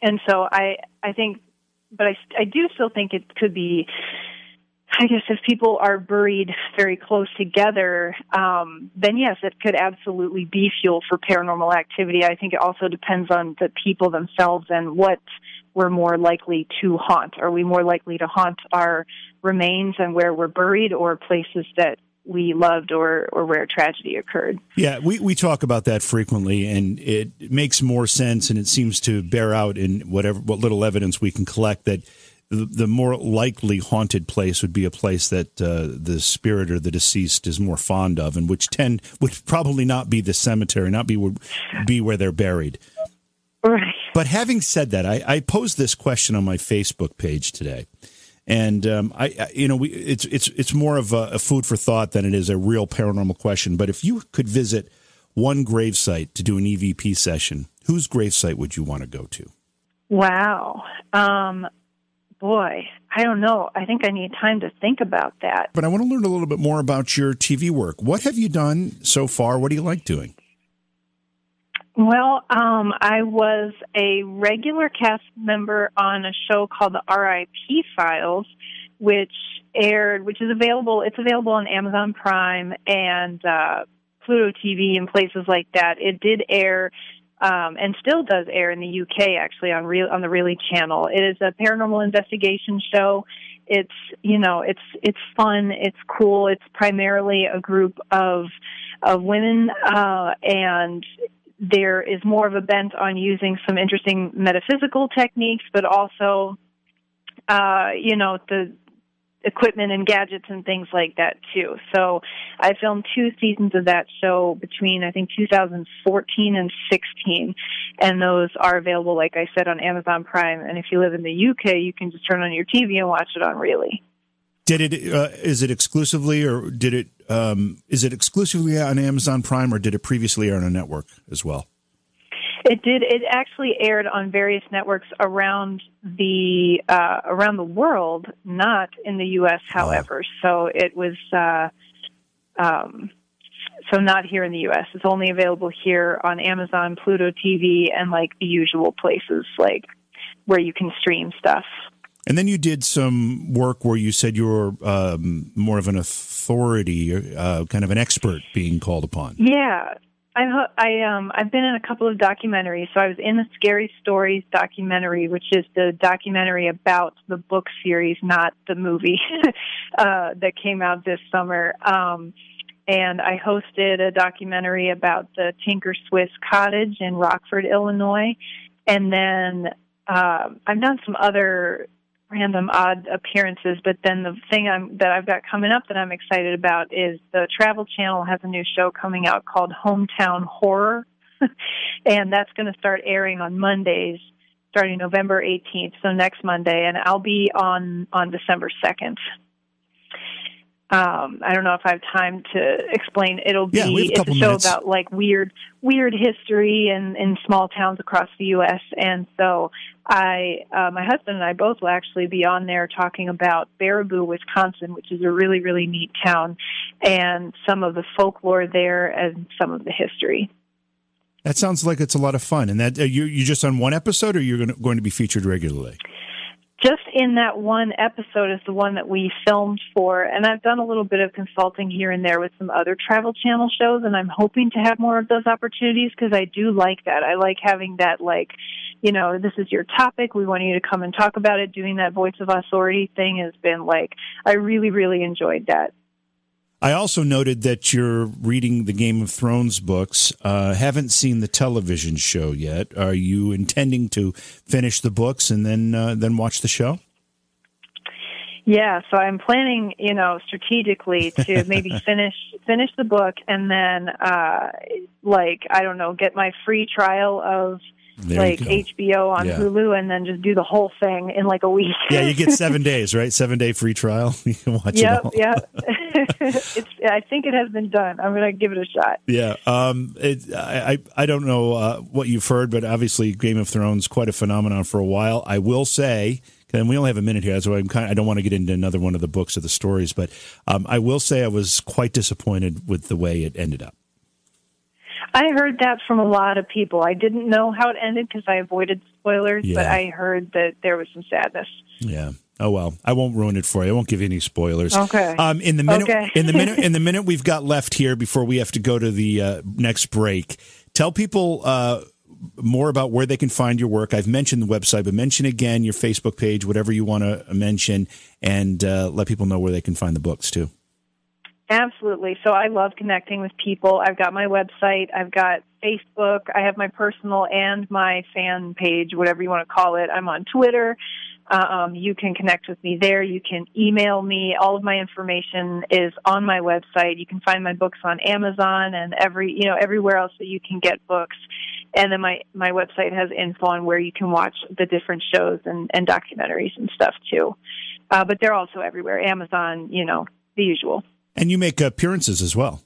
and so I I think but I, I do still think it could be I guess if people are buried very close together, um, then yes, it could absolutely be fuel for paranormal activity. I think it also depends on the people themselves and what we're more likely to haunt. Are we more likely to haunt our remains and where we're buried or places that we loved or, or where tragedy occurred. Yeah, we, we talk about that frequently, and it makes more sense, and it seems to bear out in whatever what little evidence we can collect that the, the more likely haunted place would be a place that uh, the spirit or the deceased is more fond of, and which tend would probably not be the cemetery, not be would be where they're buried. Right. But having said that, I, I posed this question on my Facebook page today and um, I, I, you know, we, it's it's it's more of a, a, food for thought than it is a real paranormal question. But if you could visit one gravesite to do an EVP session, whose gravesite would you want to go to? Wow, um, boy, I don't know. I think I need time to think about that. But I want to learn a little bit more about your TV work. What have you done so far? What do you like doing? Well, um, I was a regular cast member on a show called the RIP Files, which aired, which is available. It's available on Amazon Prime and uh, Pluto TV and places like that. It did air um, and still does air in the UK actually on real on the Really channel. It is a paranormal investigation show. It's you know it's it's fun. It's cool. It's primarily a group of of women uh, and there is more of a bent on using some interesting metaphysical techniques, but also, uh, you know, the equipment and gadgets and things like that too. So I filmed two seasons of that show between I think 2014 and 16 and those are available like I said on Amazon Prime and if you live in the UK you can just turn on your TV and watch it on Really. Did it uh, is it exclusively or did it um, is it exclusively on Amazon Prime, or did it previously air on a network as well? It did. It actually aired on various networks around the uh, around the world, not in the U.S. However, so it was uh, um, so not here in the U.S. It's only available here on Amazon, Pluto TV, and like the usual places like where you can stream stuff. And then you did some work where you said you were um, more of an authority, uh, kind of an expert being called upon. Yeah, I I um I've been in a couple of documentaries. So I was in the Scary Stories documentary, which is the documentary about the book series, not the movie uh, that came out this summer. Um, and I hosted a documentary about the Tinker Swiss Cottage in Rockford, Illinois. And then uh, I've done some other random odd appearances, but then the thing I'm, that I've got coming up that I'm excited about is the Travel Channel has a new show coming out called Hometown Horror, and that's going to start airing on Mondays starting November 18th, so next Monday, and I'll be on on December 2nd um, I don't know if I have time to explain. It'll be yeah, a it's a show minutes. about like weird weird history in in small towns across the U.S. And so I, uh, my husband and I both will actually be on there talking about Baraboo, Wisconsin, which is a really really neat town, and some of the folklore there and some of the history. That sounds like it's a lot of fun. And that uh, you you just on one episode, or you're going to, going to be featured regularly just in that one episode is the one that we filmed for and i've done a little bit of consulting here and there with some other travel channel shows and i'm hoping to have more of those opportunities because i do like that. I like having that like you know this is your topic we want you to come and talk about it. Doing that voice of authority thing has been like i really really enjoyed that I also noted that you're reading the Game of Thrones books. Uh, haven't seen the television show yet. Are you intending to finish the books and then uh, then watch the show? Yeah, so I'm planning, you know, strategically to maybe finish finish the book and then, uh, like I don't know, get my free trial of there like HBO on yeah. Hulu, and then just do the whole thing in like a week. yeah, you get seven days, right? Seven day free trial. You can watch yep, it all. yeah, it's. I think it has been done. I'm going to give it a shot. Yeah. Um. It, I. I don't know uh, what you've heard, but obviously, Game of Thrones quite a phenomenon for a while. I will say. And we only have a minute here, so I'm kind of, I don't want to get into another one of the books or the stories, but um, I will say I was quite disappointed with the way it ended up. I heard that from a lot of people. I didn't know how it ended because I avoided spoilers, yeah. but I heard that there was some sadness. Yeah. Oh well, I won't ruin it for you. I won't give you any spoilers. Okay. Um, in the minute, okay. in the minute, in the minute we've got left here before we have to go to the uh, next break, tell people uh, more about where they can find your work. I've mentioned the website, but mention again your Facebook page, whatever you want to mention, and uh, let people know where they can find the books too. Absolutely. So I love connecting with people. I've got my website, I've got Facebook, I have my personal and my fan page, whatever you want to call it. I'm on Twitter. Um, you can connect with me there. You can email me. All of my information is on my website. You can find my books on Amazon and every, you know, everywhere else that you can get books. And then my, my website has info on where you can watch the different shows and, and documentaries and stuff too. Uh, but they're also everywhere. Amazon, you know, the usual. And you make appearances as well.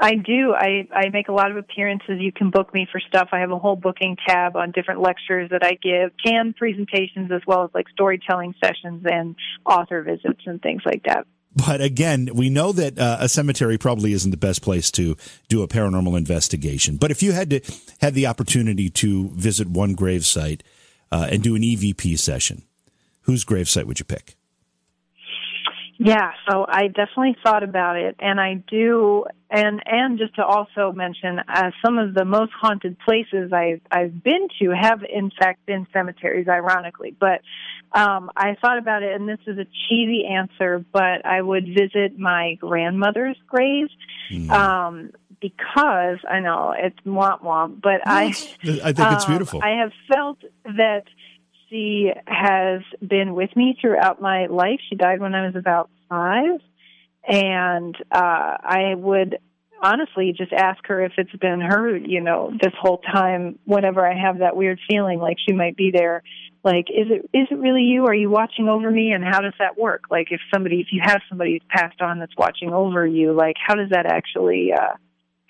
I do. I, I make a lot of appearances. You can book me for stuff. I have a whole booking tab on different lectures that I give, canned presentations, as well as like storytelling sessions and author visits and things like that. But again, we know that uh, a cemetery probably isn't the best place to do a paranormal investigation. But if you had to had the opportunity to visit one gravesite uh, and do an EVP session, whose gravesite would you pick? Yeah, so I definitely thought about it, and I do, and and just to also mention, uh, some of the most haunted places I've I've been to have in fact been cemeteries, ironically. But um, I thought about it, and this is a cheesy answer, but I would visit my grandmother's grave. Mm. Um, because I know it's womp womp, but I I think it's um, beautiful. I have felt that she has been with me throughout my life. She died when I was about five. And uh, I would honestly just ask her if it's been her, you know, this whole time, whenever I have that weird feeling like she might be there like is it is it really you are you watching over me and how does that work like if somebody if you have somebody who's passed on that's watching over you like how does that actually uh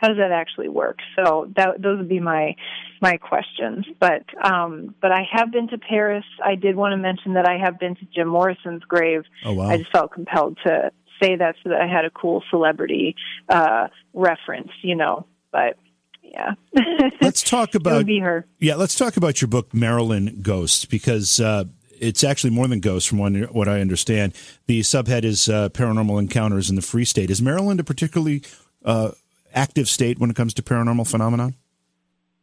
how does that actually work so that those would be my my questions but um but i have been to paris i did want to mention that i have been to jim morrison's grave oh wow i just felt compelled to say that so that i had a cool celebrity uh reference you know but yeah. let's talk about be her. Yeah, let's talk about your book Maryland Ghosts because uh, it's actually more than ghosts, from what I understand. The subhead is uh, paranormal encounters in the Free State. Is Maryland a particularly uh, active state when it comes to paranormal phenomenon?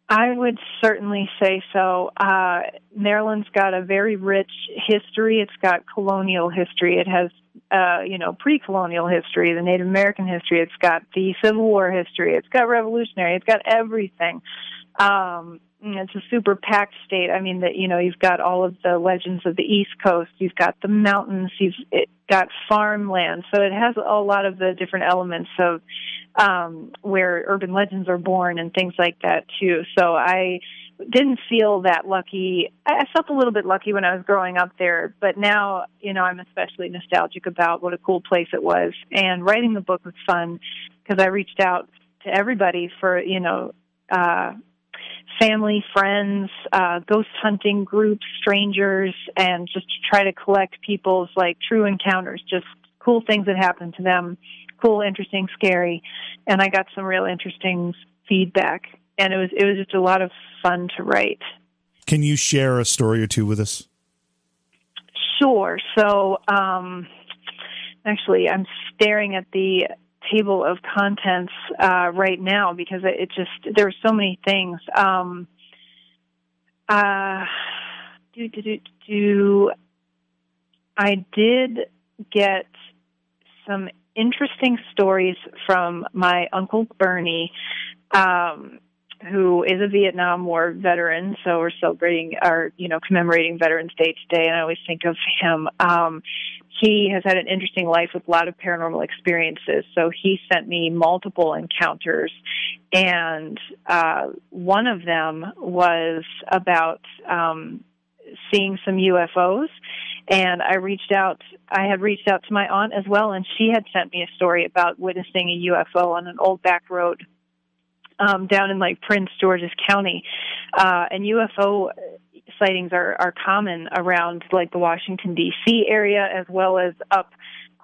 I would certainly say so. Uh, Maryland's got a very rich history. It's got colonial history. It has uh, you know, pre-colonial history, the Native American history. It's got the Civil War history. It's got revolutionary. It's got everything. Um, it's a super packed state. I mean, that you know, you've got all of the legends of the East Coast. You've got the mountains. You've got farmland. So it has a lot of the different elements of um, where urban legends are born and things like that too. So I didn't feel that lucky. I felt a little bit lucky when I was growing up there, but now, you know, I'm especially nostalgic about what a cool place it was. And writing the book was fun because I reached out to everybody for, you know, uh, family, friends, uh, ghost hunting groups, strangers, and just to try to collect people's like true encounters, just cool things that happened to them, cool, interesting, scary. And I got some real interesting feedback and it was it was just a lot of fun to write. Can you share a story or two with us? Sure. So, um, actually, I'm staring at the table of contents uh, right now because it just there are so many things. Um, uh, do, do, do, do, I did get some interesting stories from my uncle Bernie. Um, who is a Vietnam War veteran. So we're celebrating our, you know, commemorating Veterans Day today, and I always think of him. Um, he has had an interesting life with a lot of paranormal experiences. So he sent me multiple encounters, and uh, one of them was about um, seeing some UFOs. And I reached out. I had reached out to my aunt as well, and she had sent me a story about witnessing a UFO on an old back road um, down in like Prince George's County, uh, and UFO sightings are are common around like the Washington D.C. area as well as up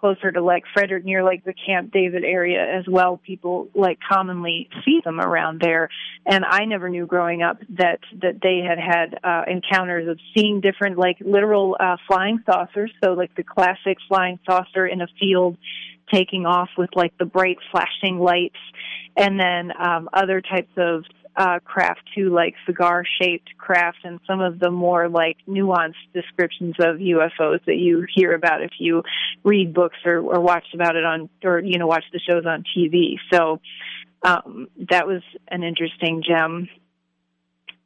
closer to like Frederick near like the Camp David area as well. People like commonly see them around there, and I never knew growing up that that they had had uh, encounters of seeing different like literal uh, flying saucers. So like the classic flying saucer in a field taking off with like the bright flashing lights and then um, other types of uh, craft too, like cigar shaped craft, and some of the more like nuanced descriptions of UFOs that you hear about if you read books or, or watch about it on, or you know, watch the shows on TV. So um, that was an interesting gem.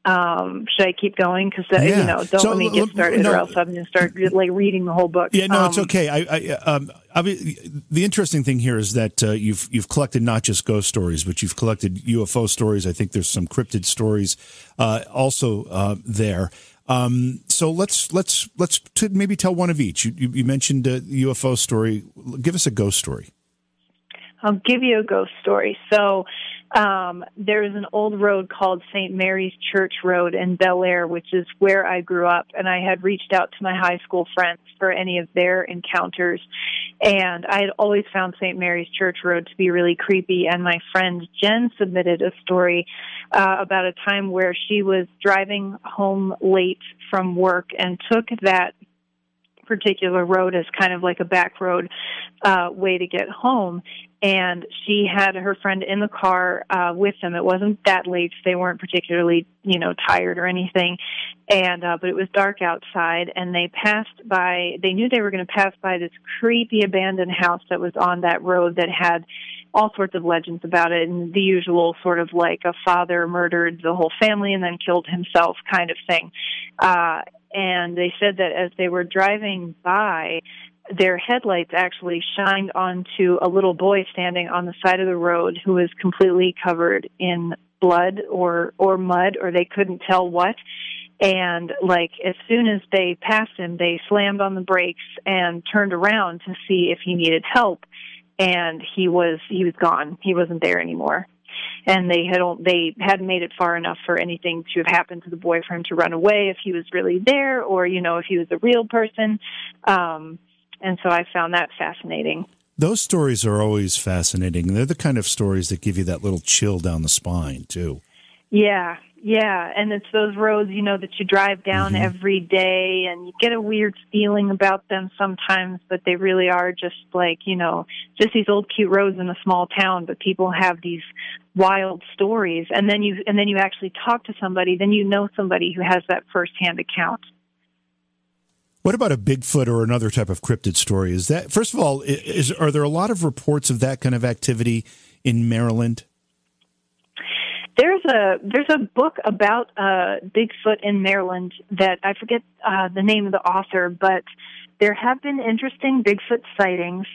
Um, should I keep going? Because uh, yeah. you know, don't so, let me get started, no, or else I'm going to start like reading the whole book. Yeah, no, um, it's okay. I, I, um, I mean, the interesting thing here is that uh, you've you've collected not just ghost stories, but you've collected UFO stories. I think there's some cryptid stories uh, also uh, there. Um, so let's let's let's t- maybe tell one of each. You, you, you mentioned a UFO story. Give us a ghost story. I'll give you a ghost story. So um, there's an old road called St. Mary's Church Road in Bel Air, which is where I grew up, and I had reached out to my high school friends for any of their encounters. And I had always found St. Mary's Church Road to be really creepy. And my friend Jen submitted a story uh, about a time where she was driving home late from work and took that particular road as kind of like a back road uh, way to get home. And she had her friend in the car uh, with them. It wasn't that late; they weren't particularly, you know, tired or anything. And uh, but it was dark outside, and they passed by. They knew they were going to pass by this creepy abandoned house that was on that road that had all sorts of legends about it and the usual sort of like a father murdered the whole family and then killed himself kind of thing. Uh, and they said that as they were driving by, their headlights actually shined onto a little boy standing on the side of the road who was completely covered in blood or or mud or they couldn't tell what. And like as soon as they passed him they slammed on the brakes and turned around to see if he needed help. And he was he was gone. He wasn't there anymore and they had they hadn't made it far enough for anything to have happened to the boy for him to run away if he was really there or you know if he was a real person. Um and so i found that fascinating. Those stories are always fascinating. They're the kind of stories that give you that little chill down the spine too. Yeah yeah, and it's those roads, you know, that you drive down mm-hmm. every day and you get a weird feeling about them sometimes, but they really are just like, you know, just these old cute roads in a small town, but people have these wild stories and then you and then you actually talk to somebody, then you know somebody who has that firsthand account. What about a Bigfoot or another type of cryptid story? Is that first of all, is are there a lot of reports of that kind of activity in Maryland? There's a there's a book about uh, Bigfoot in Maryland that I forget uh, the name of the author, but there have been interesting Bigfoot sightings.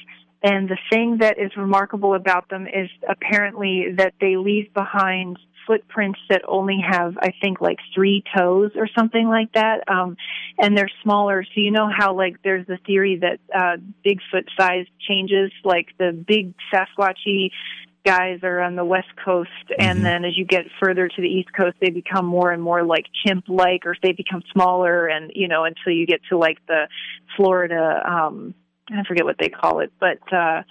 And the thing that is remarkable about them is apparently that they leave behind footprints that only have, I think, like three toes or something like that. Um, and they're smaller. So you know how like there's the theory that uh, Bigfoot size changes, like the big Sasquatchy guys are on the west coast and mm-hmm. then as you get further to the east coast they become more and more like chimp like or they become smaller and you know until you get to like the florida um i forget what they call it but uh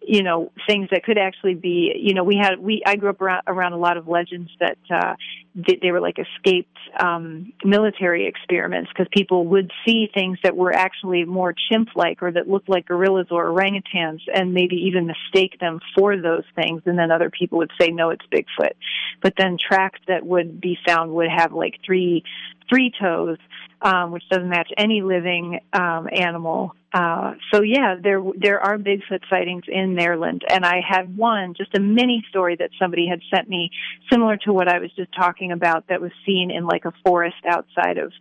you know things that could actually be you know we had we i grew up around, around a lot of legends that uh they, were like escaped um military experiments because people would see things that were actually more chimp like or that looked like gorillas or orangutans and maybe even mistake them for those things and then other people would say no it's bigfoot. But then tracks that would be found would have like three three toes um, which doesn't match any living um, animal. Uh, so yeah, there there are Bigfoot sightings in Maryland, and I had one, just a mini story that somebody had sent me, similar to what I was just talking about, that was seen in like a forest outside of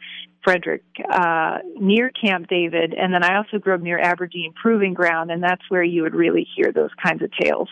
Frederick, uh, near Camp David, and then I also grew up near Aberdeen Proving Ground, and that's where you would really hear those kinds of tales.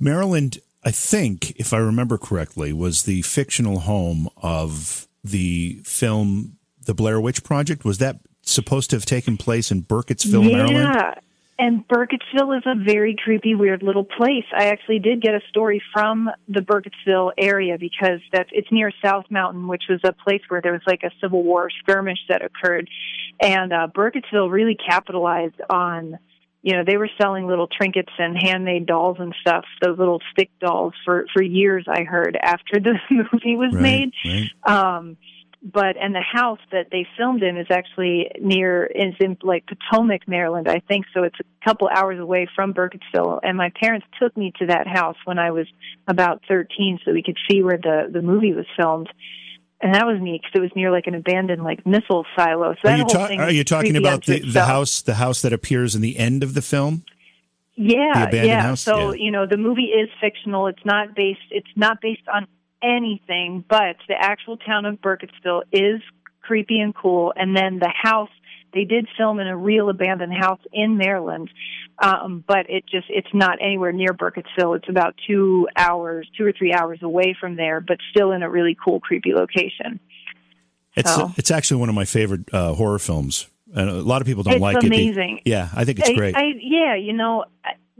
Maryland I think, if I remember correctly, was the fictional home of the film The Blair Witch Project. Was that supposed to have taken place in Burkittsville, yeah. Maryland? Yeah. And Burkittsville is a very creepy, weird little place. I actually did get a story from the Burkittsville area because that's it's near South Mountain, which was a place where there was like a Civil War skirmish that occurred, and uh, Burkittsville really capitalized on you know, they were selling little trinkets and handmade dolls and stuff, those little stick dolls for, for years, I heard, after the movie was right, made. Right. Um, but, and the house that they filmed in is actually near, is in like Potomac, Maryland, I think. So it's a couple hours away from Burkittsville. And my parents took me to that house when I was about 13 so we could see where the, the movie was filmed and that was neat because it was near like an abandoned like missile silo. So are you, ta- are you talking about the, the house the house that appears in the end of the film? Yeah, yeah. House? So yeah. you know the movie is fictional. It's not based. It's not based on anything, but the actual town of Burkittsville is creepy and cool. And then the house they did film in a real abandoned house in Maryland, um, but it just it's not anywhere near Burkittsville. It's about two hours, two or three hours away from there, but still in a really cool, creepy location. It's so. it's actually one of my favorite uh, horror films, and a lot of people don't it's like amazing. it. Amazing. Yeah, I think it's great. I, yeah, you know,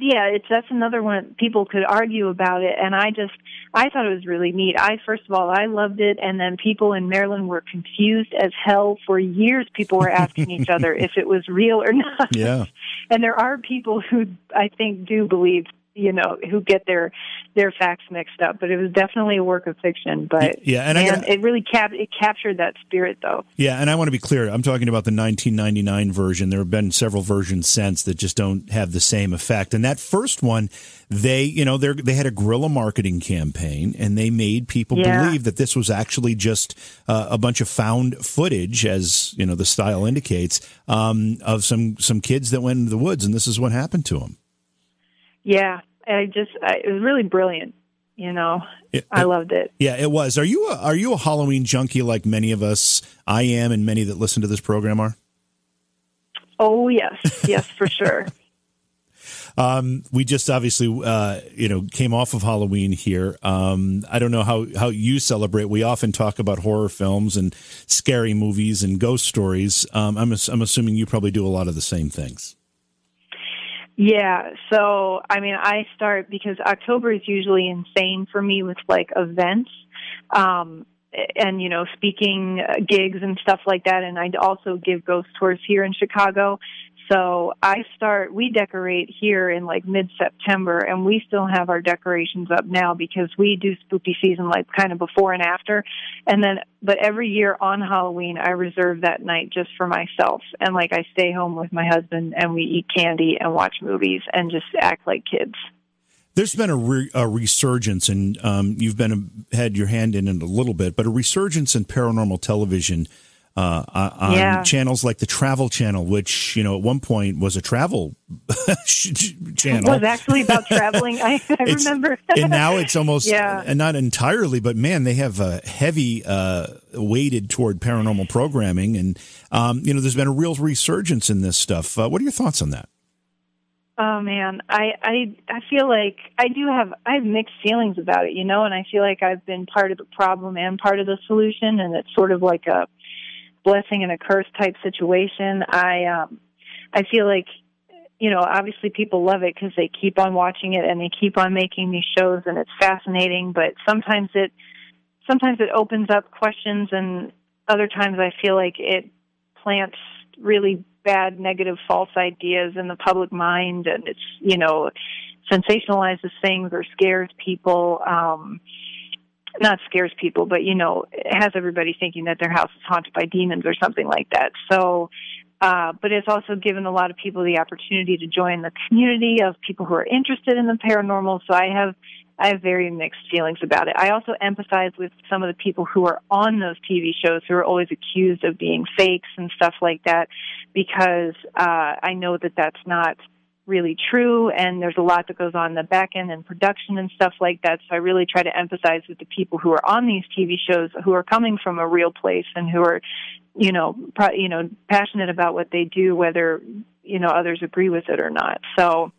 yeah, it's that's another one people could argue about it, and I just I thought it was really neat. I first of all I loved it, and then people in Maryland were confused as hell for years. People were asking each other if it was real or not. Yeah, and there are people who I think do believe you know who get their their facts mixed up but it was definitely a work of fiction but yeah and, gotta, it really cap it captured that spirit though. Yeah and i want to be clear i'm talking about the 1999 version. There have been several versions since that just don't have the same effect. And that first one they you know they they had a guerrilla marketing campaign and they made people yeah. believe that this was actually just uh, a bunch of found footage as you know the style indicates um, of some some kids that went into the woods and this is what happened to them yeah, I just I, it was really brilliant. You know, it, I loved it. Yeah, it was. Are you a, are you a Halloween junkie like many of us? I am, and many that listen to this program are. Oh yes, yes for sure. Um, we just obviously, uh, you know, came off of Halloween here. Um, I don't know how, how you celebrate. We often talk about horror films and scary movies and ghost stories. Um, I'm, I'm assuming you probably do a lot of the same things. Yeah, so I mean, I start because October is usually insane for me with like events. Um, and you know speaking uh, gigs and stuff like that and i also give ghost tours here in chicago so I start, we decorate here in like mid September and we still have our decorations up now because we do spooky season like kind of before and after. And then, but every year on Halloween, I reserve that night just for myself. And like I stay home with my husband and we eat candy and watch movies and just act like kids. There's been a, re- a resurgence, and um, you've been had your hand in it a little bit, but a resurgence in paranormal television uh, on yeah. channels like the Travel Channel, which you know at one point was a travel channel. It was actually about traveling. I, I remember. and now it's almost yeah. and not entirely, but man, they have a heavy uh, weighted toward paranormal programming, and um, you know there's been a real resurgence in this stuff. Uh, what are your thoughts on that? Oh man, I I I feel like I do have I have mixed feelings about it, you know, and I feel like I've been part of the problem and part of the solution, and it's sort of like a blessing and a curse type situation. I um I feel like you know, obviously people love it because they keep on watching it and they keep on making these shows and it's fascinating, but sometimes it sometimes it opens up questions and other times I feel like it plants really bad negative false ideas in the public mind and it's, you know, sensationalizes things or scares people um not scares people, but you know, it has everybody thinking that their house is haunted by demons or something like that. So, uh, but it's also given a lot of people the opportunity to join the community of people who are interested in the paranormal. So I have, I have very mixed feelings about it. I also empathize with some of the people who are on those TV shows who are always accused of being fakes and stuff like that, because uh, I know that that's not really true and there's a lot that goes on in the back end and production and stuff like that. So i really try to emphasize with the people who are on these tv shows who are coming from a real place and who are you know pro- you know passionate about what they do whether you know others agree with it or not. So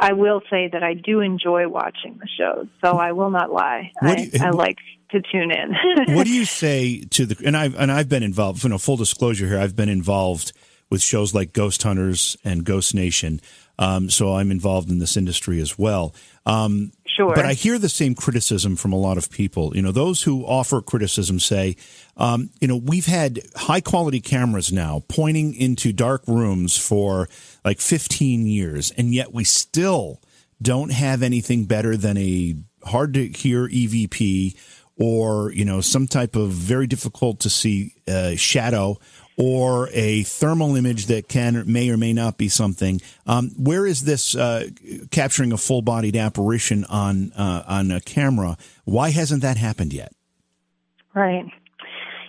i will say that i do enjoy watching the shows so i will not lie. I, you, I like to tune in. what do you say to the and i've and i've been involved you know full disclosure here i've been involved with shows like ghost hunters and ghost nation um, so I'm involved in this industry as well. Um, sure. But I hear the same criticism from a lot of people. You know, those who offer criticism say, um, you know, we've had high quality cameras now pointing into dark rooms for like 15 years, and yet we still don't have anything better than a hard to hear EVP or, you know, some type of very difficult to see uh, shadow or a thermal image that can may or may not be something. Um, where is this uh, capturing a full bodied apparition on uh, on a camera? Why hasn't that happened yet? Right.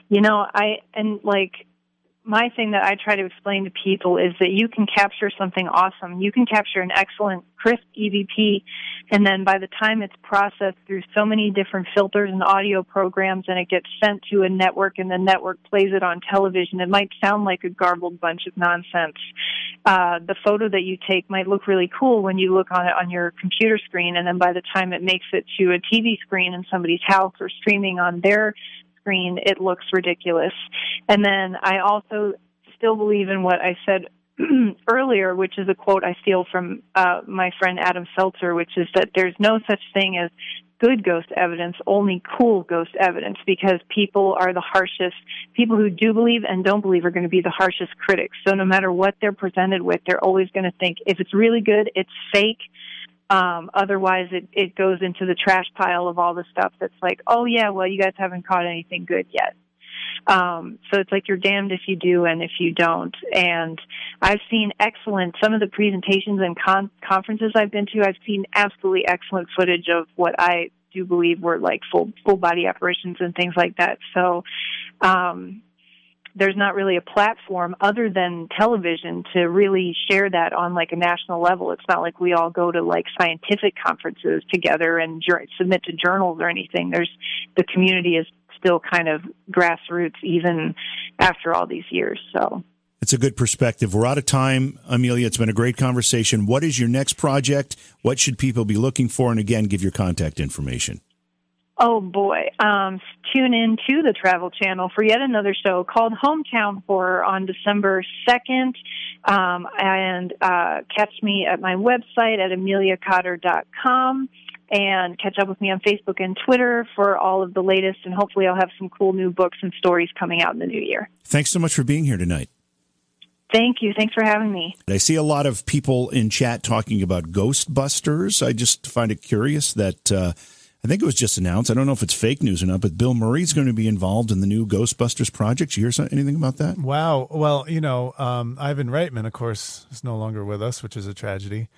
You know, I and like my thing that I try to explain to people is that you can capture something awesome. You can capture an excellent crisp EVP and then by the time it's processed through so many different filters and audio programs and it gets sent to a network and the network plays it on television, it might sound like a garbled bunch of nonsense. Uh, the photo that you take might look really cool when you look on it on your computer screen and then by the time it makes it to a TV screen in somebody's house or streaming on their screen, it looks ridiculous. And then I also still believe in what I said earlier, which is a quote I steal from uh, my friend Adam Selzer, which is that there's no such thing as good ghost evidence, only cool ghost evidence, because people are the harshest. People who do believe and don't believe are going to be the harshest critics. So no matter what they're presented with, they're always going to think if it's really good, it's fake. Um, otherwise, it, it goes into the trash pile of all the stuff that's like, oh yeah, well, you guys haven't caught anything good yet. Um, so it's like you're damned if you do and if you don't. And I've seen excellent, some of the presentations and con- conferences I've been to, I've seen absolutely excellent footage of what I do believe were like full, full body apparitions and things like that. So, um, there's not really a platform other than television to really share that on like a national level. It's not like we all go to like scientific conferences together and submit to journals or anything. There's the community is still kind of grassroots even after all these years. So It's a good perspective. We're out of time, Amelia. It's been a great conversation. What is your next project? What should people be looking for? And again, give your contact information. Oh boy. Um, tune in to the Travel Channel for yet another show called Hometown Horror on December 2nd. Um, and uh, catch me at my website at ameliacotter.com and catch up with me on Facebook and Twitter for all of the latest. And hopefully, I'll have some cool new books and stories coming out in the new year. Thanks so much for being here tonight. Thank you. Thanks for having me. I see a lot of people in chat talking about Ghostbusters. I just find it curious that. Uh, I think it was just announced. I don't know if it's fake news or not, but Bill Murray's going to be involved in the new Ghostbusters project. You hear anything about that? Wow. Well, you know, um, Ivan Reitman, of course, is no longer with us, which is a tragedy.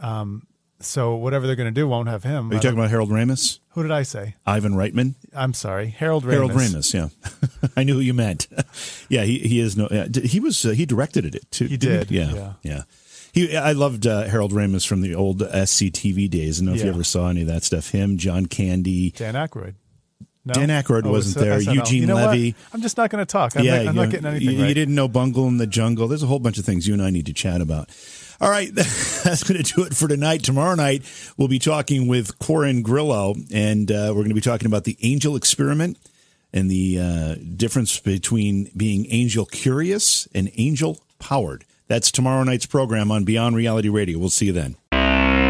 Um, so whatever they're going to do won't have him. Are you talking about Harold Ramis? Who did I say? Ivan Reitman. I'm sorry, Harold Ramis. Harold Ramis. Yeah, I knew who you meant. yeah, he he is no. he was uh, he directed it too. He did. He? Yeah, yeah. yeah. He, I loved uh, Harold Ramis from the old SCTV days. I don't know if you ever saw any of that stuff. Him, John Candy, Dan Aykroyd. No? Dan Aykroyd oh, wasn't there. SNL. Eugene you know Levy. What? I'm just not going to talk. I'm, yeah, not, I'm not getting anything. You, right. you didn't know Bungle in the Jungle. There's a whole bunch of things you and I need to chat about. All right, that's going to do it for tonight. Tomorrow night, we'll be talking with Corin Grillo, and uh, we're going to be talking about the angel experiment and the uh, difference between being angel curious and angel powered. That's tomorrow night's program on Beyond Reality Radio. We'll see you then.